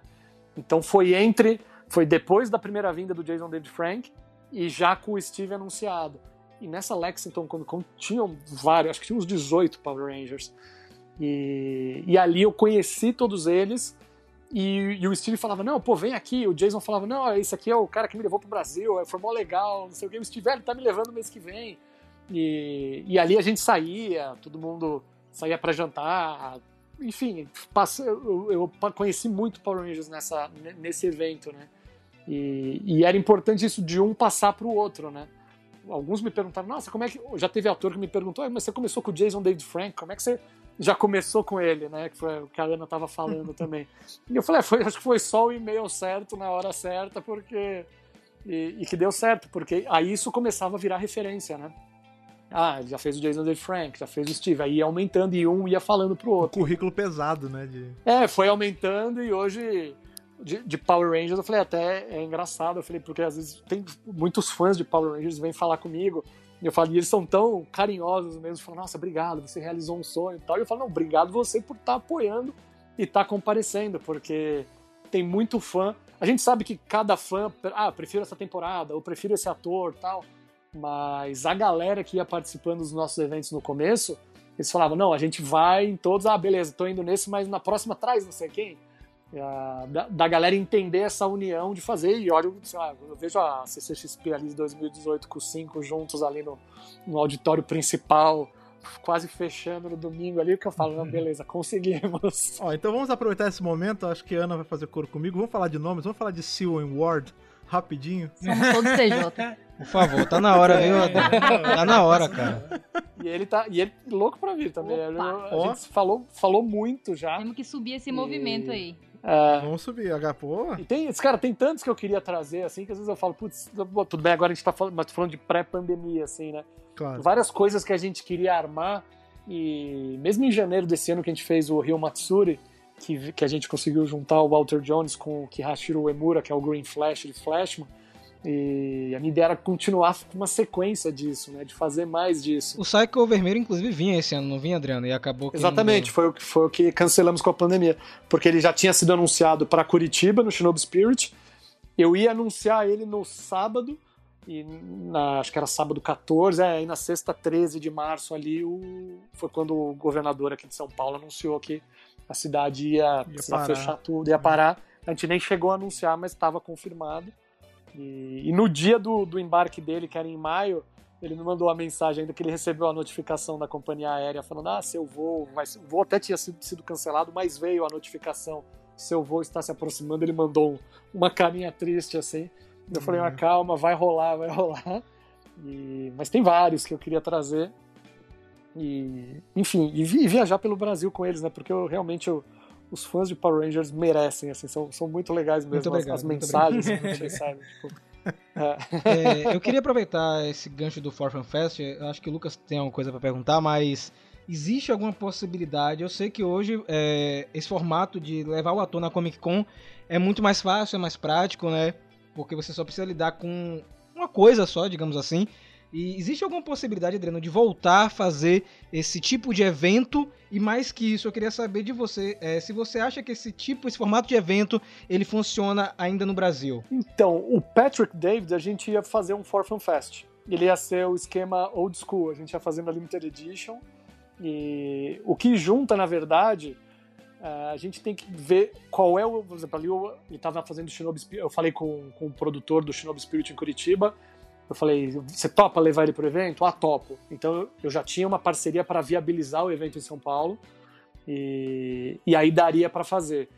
C: Então foi entre, foi depois da primeira vinda do Jason David Frank e já com o Steve anunciado. E nessa Lexington Comic Con tinham vários, acho que tinha uns 18 Power Rangers. E, e ali eu conheci todos eles. E, e, o Steve falava, não, pô, vem aqui. O Jason falava, não, esse aqui é o cara que me levou pro Brasil, foi mó legal, não sei o que. O Steve, ele tá me levando mês que vem. E, e ali a gente saía, todo mundo saía para jantar. Enfim, passei, eu, eu, conheci muito Power Rangers nessa, nesse evento, né? E, e era importante isso de um passar pro outro, né? Alguns me perguntaram, nossa, como é que. Já teve autor que me perguntou, mas você começou com o Jason David Frank, como é que você já começou com ele, né? Que foi o que a Ana estava falando também. E eu falei, é, foi, acho que foi só o e-mail certo na hora certa, porque. E, e, que deu certo, porque aí isso começava a virar referência, né? Ah, já fez o Jason David Frank, já fez o Steve, aí ia aumentando e um ia falando pro outro.
A: Um currículo pesado, né? De...
C: É, foi aumentando e hoje de, de, Power Rangers, eu falei, até é engraçado, eu falei, porque às vezes tem muitos fãs de Power Rangers vêm falar comigo, e eu falo, e eles são tão carinhosos mesmo, falam, nossa, obrigado, você realizou um sonho e tal, e eu falo, não, obrigado você por estar tá apoiando e estar tá comparecendo, porque tem muito fã, a gente sabe que cada fã, ah, prefiro essa temporada, ou prefiro esse ator tal, mas a galera que ia participando dos nossos eventos no começo, eles falavam, não, a gente vai em todos, ah, beleza, tô indo nesse, mas na próxima traz não sei quem, da, da, galera entender essa união de fazer. E olha, lá, eu vejo a CCXP ali de 2018 com os cinco juntos ali no, no auditório principal, quase fechando no domingo ali, que eu falo, uhum. beleza, conseguimos.
A: Ó, então vamos aproveitar esse momento, acho que a Ana vai fazer coro comigo. Vamos falar de nomes, vamos falar de and Ward rapidinho.
D: Somos todos TJ.
B: Por favor, tá na hora, viu? Tá na hora, cara.
C: E ele tá e ele louco pra vir também. Opa. A gente falou, falou muito já.
D: Temos que subir esse e... movimento aí.
A: É. Vamos subir, H,
C: E tem, cara, tem tantos que eu queria trazer, assim, que às vezes eu falo, putz, tudo bem, agora a gente tá falando, mas tô falando de pré-pandemia, assim, né?
A: Claro.
C: Várias coisas que a gente queria armar, e mesmo em janeiro desse ano que a gente fez o Rio Matsuri, que, que a gente conseguiu juntar o Walter Jones com o Kihashiro Uemura, que é o Green Flash de Flashman, E a minha ideia era continuar com uma sequência disso, né? De fazer mais disso.
B: O Cycle Vermelho, inclusive, vinha esse ano, não vinha, Adriano? E acabou que.
C: Exatamente, foi o, que, foi o que cancelamos com a pandemia. Porque ele já tinha sido anunciado para Curitiba, no Shinobi Spirit. Eu ia anunciar ele no sábado, e na, acho que era sábado 14, é, e na sexta 13 de março ali o, foi quando o governador aqui de São Paulo anunciou que a cidade ia, ia fechar tudo, ia parar. A gente nem chegou a anunciar, mas estava confirmado. E, e, no dia do, do embarque dele, que era em maio, ele me mandou a mensagem ainda que ele recebeu a notificação da companhia aérea falando: Ah, seu voo, vai, o voo até tinha sido, sido cancelado, mas veio a notificação, seu voo está se aproximando. Ele mandou um, uma carinha triste assim. Eu falei: ah, calma, vai rolar, vai rolar. E, mas tem vários que eu queria trazer. E, enfim, e, vi, viajar pelo Brasil com eles, né? Porque eu realmente eu, os fãs de Power Rangers merecem, assim, são, são muito legais mesmo muito obrigado, as, as mensagens que gente recebe. Tipo,
B: é. É, eu queria aproveitar esse gancho do Forfan Fest, eu acho que o Lucas tem alguma coisa para perguntar, mas existe alguma possibilidade? Eu sei que hoje é, esse formato de levar o ator na Comic Con é muito mais fácil, é mais prático, né? Porque você só precisa lidar com uma coisa só, digamos assim. E existe alguma possibilidade, Adriano, de voltar a fazer esse tipo de evento? E mais que isso, eu queria saber de você, é, se você acha que esse tipo, esse formato de evento, ele funciona ainda no Brasil.
C: Então, o Patrick David, a gente ia fazer um Forfan Fest. Ele ia ser o esquema old school, a gente ia fazer na Limited Edition. E o que junta, na verdade, é, a gente tem que ver qual é o. Por exemplo, ali eu estava fazendo Shinobi Spirit, eu falei com, com o produtor do Shinobi Spirit em Curitiba eu falei, você topa levar ele para o evento? Ah, topo. Então eu já tinha uma parceria para viabilizar o evento em São Paulo e, e aí daria para fazer.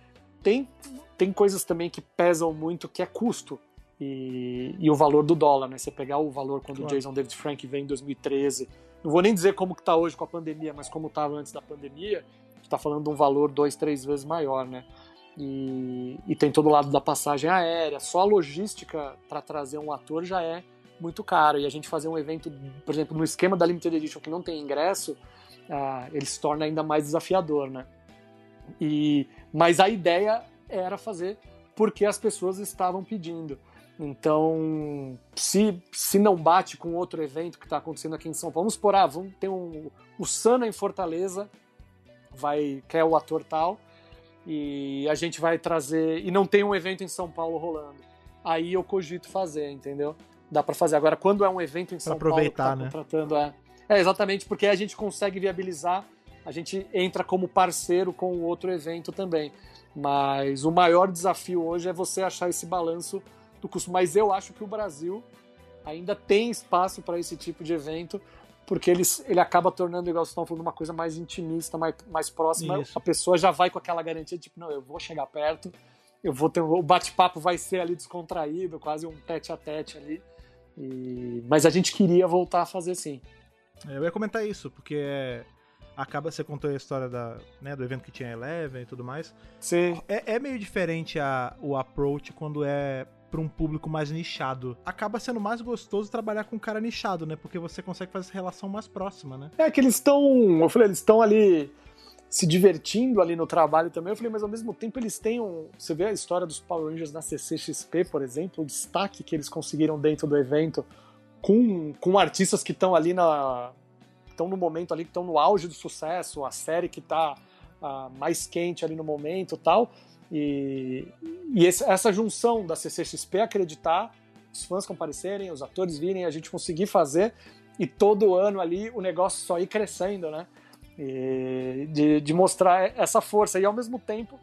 C: Tem, tem coisas também que pesam muito, que é custo e, e o valor do dólar, né? Você pegar o valor quando claro. o Jason David Frank veio em 2013, não vou nem dizer como que tá hoje com a pandemia, mas como estava antes da pandemia, está falando de um valor dois, três vezes maior, né? E, e tem todo o lado da passagem aérea, só a logística para trazer um ator já é muito caro. E a gente fazer um evento, por exemplo, no esquema da Limited Edition que não tem ingresso, uh, ele se torna ainda mais desafiador, né? E, mas a ideia era fazer porque as pessoas estavam pedindo. Então, se, se não bate com outro evento que está acontecendo aqui em São Paulo, vamos por ah, vamos ter um, o Sana em Fortaleza, vai quer o ator tal, e a gente vai trazer e não tem um evento em São Paulo rolando. Aí eu cogito fazer, entendeu? Dá para fazer. Agora, quando é um evento em São
A: pra aproveitar,
C: Paulo,
A: tá né?
C: contratando, é, é exatamente porque a gente consegue viabilizar, a gente entra como parceiro com o outro evento também. Mas o maior desafio hoje é você achar esse balanço do custo. Mas eu acho que o Brasil ainda tem espaço para esse tipo de evento, porque ele, ele acaba tornando, igual vocês estão falando, uma coisa mais intimista, mais, mais próxima. Isso. A pessoa já vai com aquela garantia, tipo, não, eu vou chegar perto, eu vou ter o bate-papo vai ser ali descontraído, quase um tete a tete ali. E... Mas a gente queria voltar a fazer sim.
A: É, eu ia comentar isso, porque acaba, você contou a história da, né, do evento que tinha Eleven e tudo mais.
C: Sim.
A: É, é meio diferente a, o approach quando é para um público mais nichado. Acaba sendo mais gostoso trabalhar com um cara nichado, né? Porque você consegue fazer essa relação mais próxima, né?
C: É que eles estão, eu falei, eles estão ali se divertindo ali no trabalho também. Eu falei, mas ao mesmo tempo eles têm um. Você vê a história dos Power Rangers na CCXP, por exemplo, o destaque que eles conseguiram dentro do evento com, com artistas que estão ali na. estão no momento ali, que estão no auge do sucesso, a série que está uh, mais quente ali no momento tal. E, e esse, essa junção da CCXP acreditar, os fãs comparecerem, os atores virem, a gente conseguir fazer, e todo ano ali o negócio só ir crescendo, né? De, de mostrar essa força. E ao mesmo tempo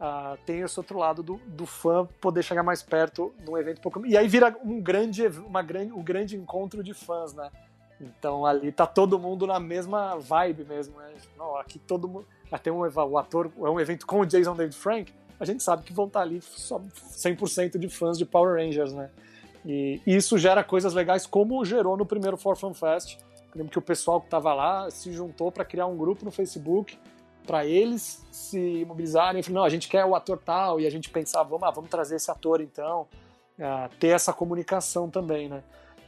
C: uh, tem esse outro lado do, do fã poder chegar mais perto num evento pouco. E aí vira um grande, uma grande, um grande encontro de fãs, né? Então ali tá todo mundo na mesma vibe mesmo, né? Não, aqui todo mundo. Até um, o ator é um evento com o Jason David Frank, a gente sabe que vão estar tá ali só 100% de fãs de Power Rangers, né? E isso gera coisas legais, como gerou no primeiro For Fun Fest, lembro que o pessoal que estava lá se juntou para criar um grupo no Facebook para eles se mobilizarem. Falei, não, a gente quer o ator tal, e a gente pensava, vamos, ah, vamos trazer esse ator então, uh, ter essa comunicação também, né?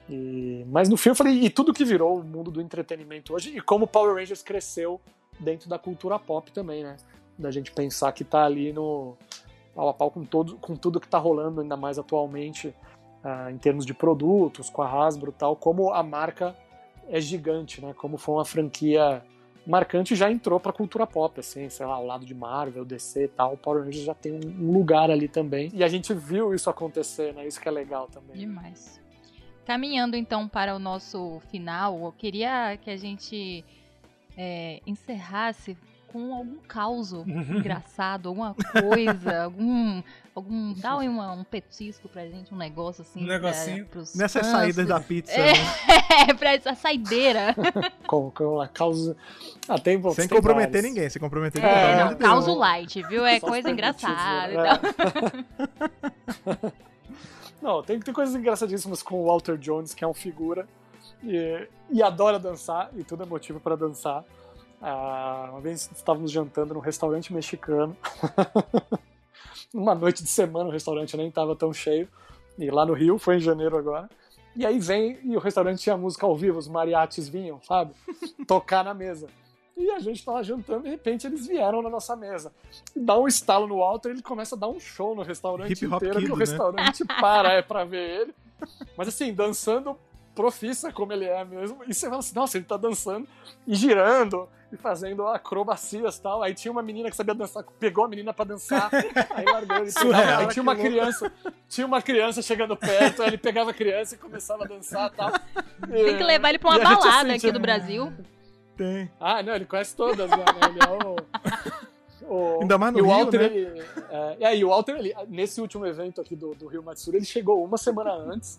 C: E, mas no fim eu falei, e tudo que virou o mundo do entretenimento hoje, e como Power Rangers cresceu dentro da cultura pop também, né? Da gente pensar que tá ali no pau a pau com, todo, com tudo que tá rolando, ainda mais atualmente. uh, em termos de produtos, com a Hasbro e tal, como a marca é gigante, né? Como foi uma franquia marcante já entrou pra cultura pop, assim, sei lá, ao lado de Marvel, DC e tal, o Power Rangers já tem um lugar ali também. E a gente viu isso acontecer, né? Isso que é legal também.
D: Demais. Caminhando então para o nosso final, eu queria que a gente é, encerrasse com algum caos engraçado, alguma coisa, algum. algum dá uma, um petisco pra gente, um negócio assim.
E: Um negocinho.
A: Pra, Nessas fãs. saídas da pizza.
D: É,
A: né?
D: pra essa saideira.
C: com, com a causa. Ah, tem,
A: sem tem comprometer vários. ninguém, sem comprometer ninguém.
D: É, não, caos light, viu? É Só coisa engraçada e
C: tal. Não, tem, tem coisas engraçadíssimas com o Walter Jones, que é um figura e, e adora dançar, e tudo é motivo para dançar. Ah, uma vez estávamos jantando num restaurante mexicano. uma noite de semana o restaurante nem estava tão cheio. E lá no Rio, foi em janeiro agora. E aí vem, e o restaurante tinha música ao vivo, os mariachis vinham, sabe? Tocar na mesa. E a gente tava jantando, de repente eles vieram na nossa mesa. Dá um estalo no alto e ele começa a dar um show no restaurante Hip inteiro, kid, que o né? restaurante para é pra ver ele. Mas assim, dançando profissa como ele é mesmo. E você fala assim, nossa, ele tá dançando e girando e fazendo acrobacias e tal. Aí tinha uma menina que sabia dançar, pegou a menina para dançar, aí largou ele. Surreal, aí tinha uma criança, tinha uma criança chegando perto, aí ele pegava a criança e começava a dançar e tal.
D: Tem que levar ele pra uma balada assim, aqui tipo, do Brasil.
A: Tem.
C: Ah, não, ele conhece todas, né? Ele é o.
A: O, Ainda mais no
C: e
A: Rio,
C: o Walter,
A: né?
C: ele, é, e o Walter, ele, nesse último evento aqui do, do Rio Matsuri, ele chegou uma semana antes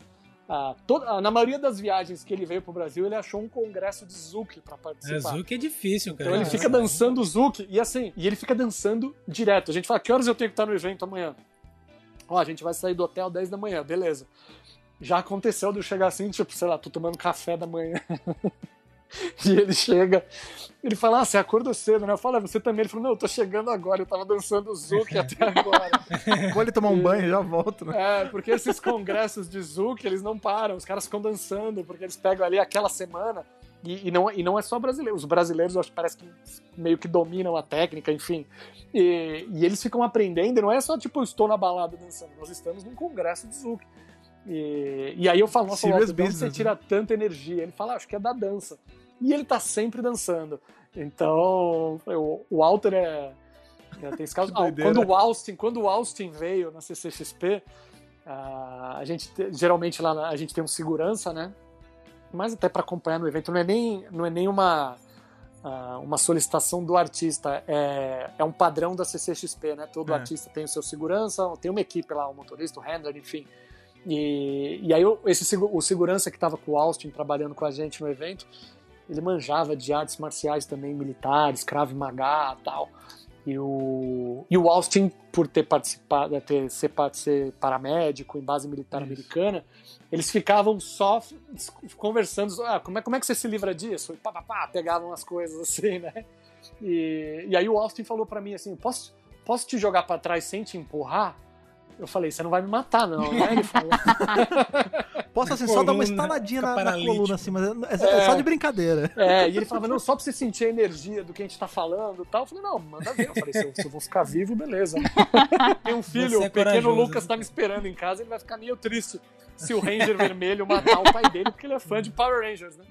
C: ah, toda, na maioria das viagens que ele veio pro Brasil, ele achou um congresso de Zouk para participar.
E: É, Zouk é difícil, cara.
C: Então ele fica dançando Zouk e assim, e ele fica dançando direto. A gente fala, que horas eu tenho que estar no evento amanhã? Ó, a gente vai sair do hotel 10 da manhã, beleza. Já aconteceu de eu chegar assim, tipo, sei lá, tô tomando café da manhã. E ele chega, ele fala, ah, você acordou cedo, né? Eu falo, ah, você também. Ele falou, não, eu tô chegando agora, eu tava dançando Zouk até agora.
A: Vou ele tomar um banho e já volto,
C: né? É, porque esses congressos de Zouk, eles não param, os caras ficam dançando, porque eles pegam ali aquela semana. E, e, não, e não é só brasileiro, os brasileiros acho que parece que meio que dominam a técnica, enfim. E, e eles ficam aprendendo, e não é só tipo, eu estou na balada dançando, nós estamos num congresso de Zouk. E, e aí eu falo, nossa, onde você tira tanta energia? Ele fala, ah, acho que é da dança e ele tá sempre dançando. Então, o, Walter é, é tem esse caso. Ah, quando o Austin, quando o Austin veio na CCXP, uh, a gente geralmente lá a gente tem um segurança, né? Mas até para acompanhar no evento não é nem não é nem uma uh, uma solicitação do artista, é, é um padrão da CCXP, né? Todo é. artista tem o seu segurança, tem uma equipe lá, o um motorista, o um handler, enfim. E, e aí esse o segurança que estava com o Austin trabalhando com a gente no evento, ele manjava de artes marciais também, militares, Krav Maga tal. E o, e o Austin, por ter participado, ter, ser, ser paramédico em base militar Isso. americana, eles ficavam só conversando, ah, como, é, como é que você se livra disso? E pá, pá, pá, pegavam as coisas assim, né? E, e aí o Austin falou para mim assim, posso, posso te jogar para trás sem te empurrar? Eu falei, você não vai me matar, não, né? Ele falou.
A: Posso assim, só dar uma estaladinha na, na, coluna, assim, mas é, é, é, só de brincadeira.
C: É, e ele falava, não, só pra você sentir a energia do que a gente tá falando e tal. Eu falei, não, manda ver. Eu falei, se eu, se eu vou ficar vivo, beleza. Tem um filho, é o pequeno Lucas tá me esperando em casa, ele vai ficar meio triste se o Ranger Vermelho matar o pai dele, porque ele é fã de Power Rangers, né?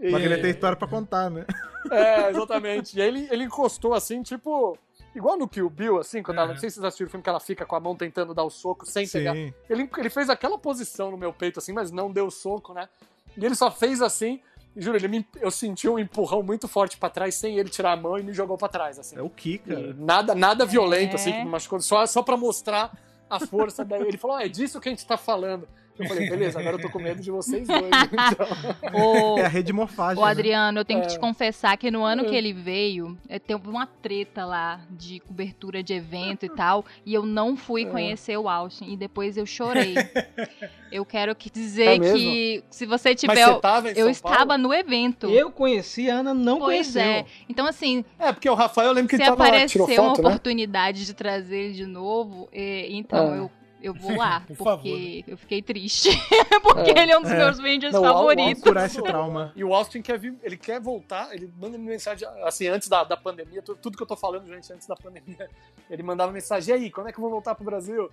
A: E... Mas ele tem história pra contar, né?
C: É, exatamente. E aí ele, ele encostou assim, tipo Igual no Kill Bill, assim, quando ela, não sei se vocês assistiram o filme que ela fica com a mão tentando dar o soco sem Sim. pegar. Ele, ele fez aquela posição no meu peito, assim, mas não deu soco, né? E ele só fez assim, e juro, ele me, eu senti um empurrão muito forte para trás sem ele tirar a mão e me jogou para trás, assim.
A: É o que, cara?
C: nada, nada violento, assim, é. assim, que me machucou, só, só pra mostrar a força daí. Ele falou: oh, é disso que a gente tá falando. Eu falei, beleza, agora eu tô com medo de vocês dois. Então.
A: O... É a rede morfagem.
D: O né? Adriano, eu tenho é. que te confessar que no ano que ele veio, é, teve uma treta lá de cobertura de evento e tal, e eu não fui é. conhecer o Austin, e depois eu chorei. eu quero que dizer é que se você tiver.
C: Mas você tava em
D: eu
C: São
D: estava
C: Paulo?
D: no evento.
B: Eu conheci, a Ana não
D: pois
B: conheceu.
D: é. Então, assim.
C: É, porque o Rafael, eu lembro que ele tava lá, tirou
D: uma
C: foto,
D: oportunidade
C: né?
D: de trazer ele de novo, então
C: é.
D: eu eu vou lá,
E: Por
D: porque
E: favor, né?
D: eu fiquei triste. porque
C: É.
D: ele é um dos
A: É.
D: meus Rangers
C: Não, o o
D: favoritos.
A: Curar esse trauma.
C: E o Austin quer vir, ele quer voltar, ele manda mensagem, assim, antes da, da pandemia, tu- tudo que eu tô falando, gente, antes da pandemia, ele mandava mensagem, e aí, quando é que eu vou voltar pro Brasil?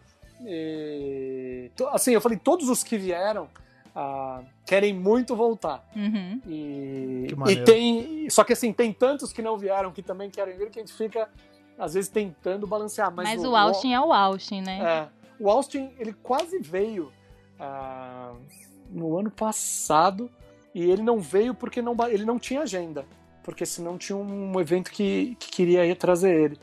C: E, to- assim, eu falei, todos os que vieram ah, querem muito voltar.
D: Uhum.
C: E,
A: Que
C: e tem, só que assim, tem tantos que não vieram que também querem vir que a gente fica, às vezes, tentando balancear. Mas,
D: Mas, o Austin é o Austin, né?
C: é, o Austin, ele quase veio ah, no ano passado e ele não veio porque não, ele não tinha agenda. Porque senão tinha um evento que, que queria ir trazer ele.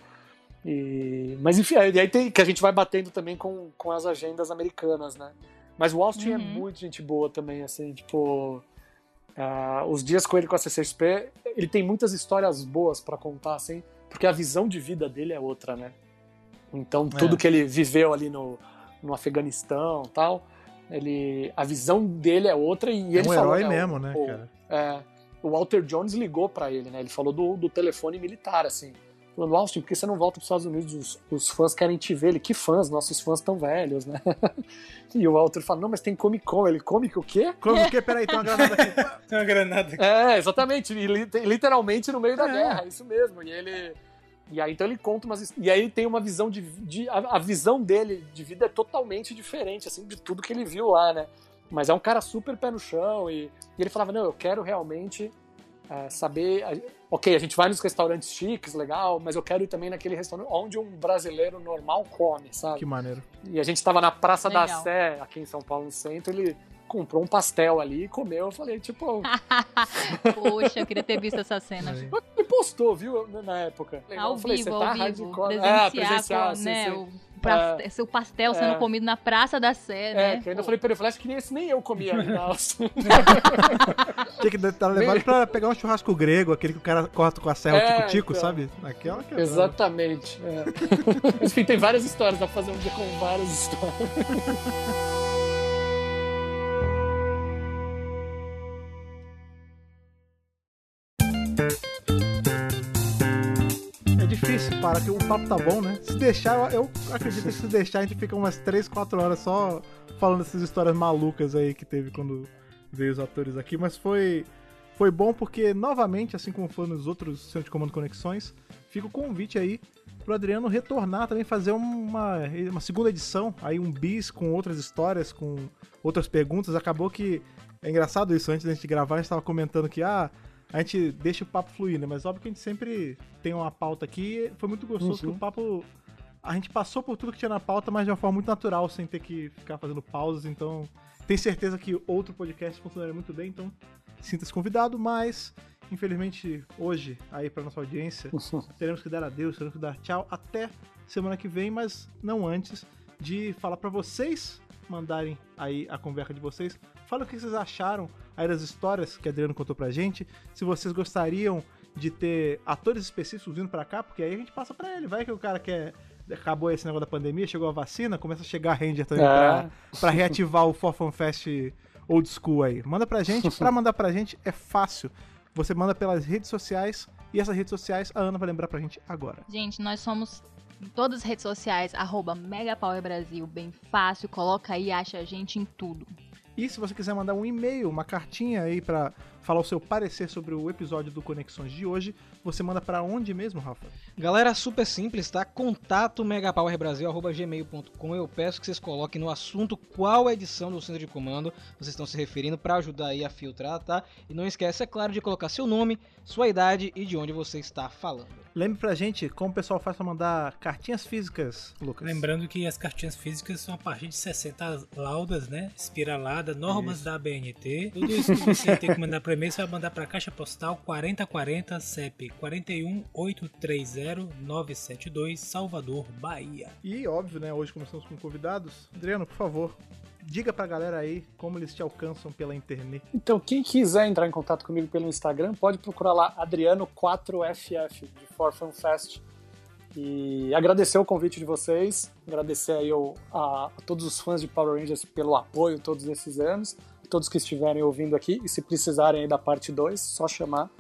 C: E- mas enfim, aí tem que a gente vai batendo também com, com as agendas americanas, né? Mas o Austin é
D: Uhum.
C: muito gente boa também, assim, tipo. ah, os dias com ele com a CCXP, ele tem muitas histórias boas pra contar, assim, porque a visão de vida dele é outra, né? Então, tudo
A: É.
C: que ele viveu ali no, no Afeganistão tal, ele, a visão dele é outra e
A: É
C: ele
A: um
C: falou,
A: herói
C: né,
A: mesmo,
C: o-
A: né,
C: o-
A: cara?
C: é, o Walter Jones ligou pra ele, né? Ele falou do, do telefone militar, assim. Falando, Austin, por que você não volta pros Estados Unidos? Os, os fãs querem te ver. Ele, que fãs? Nossos fãs tão velhos, né? e o Walter fala, não, mas tem Comic Con. Ele, Comic o quê?
A: Como que? Peraí, tem uma granada aqui.
E: Tem uma granada aqui.
C: É, exatamente. E li- literalmente no meio da
A: É.
C: guerra, isso mesmo. E ele. E aí então ele conta umas. E aí ele tem uma visão de. de a, a visão dele de vida é totalmente diferente, assim, de tudo que ele viu lá, né? Mas é um cara super pé no chão. E, e ele falava, não, eu quero realmente é, saber. a- ok, a gente vai nos restaurantes chiques, legal, mas eu quero ir também naquele restaurante onde um brasileiro normal come, sabe?
A: Que maneiro.
C: E a gente tava na Praça da
D: Legal.
C: Sé, aqui em São Paulo, no centro, ele comprou um pastel ali e comeu. Eu falei, tipo,
D: Poxa, eu queria ter visto essa cena.
A: Aí.
C: Postou, viu, na época.
D: Ao
C: Eu falei,
D: vivo,
C: "Você
D: ao
C: tá
D: vivo.
C: né?"
D: Presenciar,
C: É, presencial, sim,
D: né?
C: sim.
D: O pra- seu pastel sendo
C: É.
D: comido na Praça da Sé,
C: É,
D: né?
C: que eu ainda falei pra ele, falei, acho que nem esse nem eu comia.
A: Tinha que estar levado pra pegar um churrasco grego, aquele que o cara corta com a serra,
C: É,
A: o tico-tico,
C: então.
A: sabe? Aquela que é
C: Exatamente. é. Enfim, tem várias histórias, dá pra fazer um dia com várias histórias.
A: difícil, para que o papo tá bom, né? Se deixar, eu eu acredito que se deixar, a gente fica umas 3, 4 horas só falando essas histórias malucas aí que teve quando veio os atores aqui, mas foi foi bom porque, novamente, assim como foi nos outros Centro de Comando Conexões, fica o convite aí pro Adriano retornar também, fazer uma, uma segunda edição, aí um bis com outras histórias, com outras perguntas. Acabou que. É engraçado isso, antes da gente gravar, a gente tava comentando que, ah, a gente deixa o papo fluir, né? Mas óbvio que a gente sempre tem uma pauta aqui. Foi muito gostoso
C: Uhum.
A: que o papo. A gente passou por tudo que tinha na pauta, mas de uma forma muito natural, sem ter que ficar fazendo pausas. Então, tenho certeza que outro podcast funcionaria muito bem. Então, sinta-se convidado, mas. Infelizmente, hoje, aí pra nossa audiência, teremos que dar adeus, teremos que dar tchau até semana que vem, mas não antes de falar pra vocês mandarem aí a conversa de vocês. Fala o que vocês acharam aí das histórias que Adriano contou pra gente. Se vocês gostariam de ter atores específicos vindo pra cá, porque aí a gente passa pra ele. Vai que o cara quer. Acabou esse negócio da pandemia, chegou a vacina, começa a chegar Ranger também
C: É.
A: pra, pra reativar o For Fun Fest old school aí. Manda pra gente. Pra mandar pra gente é fácil. Você manda pelas redes sociais e essas redes sociais a Ana vai lembrar pra gente agora.
D: Gente, nós somos em todas as redes sociais, arroba Megapower Brasil, bem fácil, coloca aí, acha a gente em tudo.
A: E se você quiser mandar um e-mail, uma cartinha aí pra falar o seu parecer sobre o episódio do Conexões de hoje, você manda pra onde mesmo, Rafa?
B: Galera, super simples, tá? Contato megapowerbrasil.gmail.com. Eu peço que vocês coloquem no assunto qual edição do centro de comando vocês estão se referindo para ajudar aí a filtrar, tá? E não esquece, é claro, de colocar seu nome, sua idade e de onde você está falando.
A: Lembre pra gente como o pessoal faz pra mandar cartinhas físicas, Lucas.
E: Lembrando que as cartinhas físicas são a partir de 60 laudas, né? Espiralada, normas
A: Isso.
E: da BNT. Tudo isso que você tem que mandar para e-mail, você vai mandar para Caixa Postal 4040 CEP 41830 Salvador, Bahia.
A: E óbvio, né? Hoje começamos com convidados. Adriano, por favor, diga pra galera aí como eles te alcançam pela internet.
C: Então, quem quiser entrar em contato comigo pelo Instagram, pode procurar lá Adriano4FF, de For Fun Fest. E agradecer o convite de vocês, agradecer aí a, a todos os fãs de Power Rangers pelo apoio todos esses anos, todos que estiverem ouvindo aqui, e se precisarem aí da parte 2, só chamar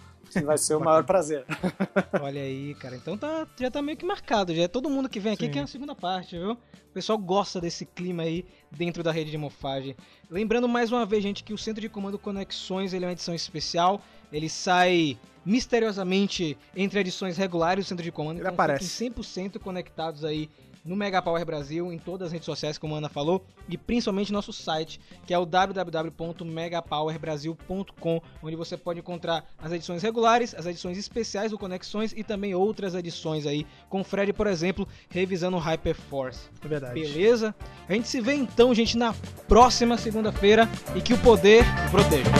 C: vai ser o maior prazer.
B: Olha aí, cara. Então tá, já tá meio que marcado. Já é todo mundo que vem aqui Sim. que é a segunda parte, viu? O pessoal gosta desse clima aí dentro da rede de mofagem. Lembrando mais uma vez, gente, que o Centro de Comando Conexões ele é uma edição especial. Ele sai misteriosamente entre edições regulares do Centro de Comando.
A: Ele então aparece.
B: 100% conectados aí no Mega Power Brasil, em todas as redes sociais, como a Ana falou, e principalmente nosso site, que é o www.megapowerbrasil.com, onde você pode encontrar as edições regulares, as edições especiais do Conexões e também outras edições aí, com o Fred, por exemplo, revisando o Hyperforce.
A: É verdade.
B: Beleza? A gente se vê então, gente, na próxima segunda-feira e que o poder proteja.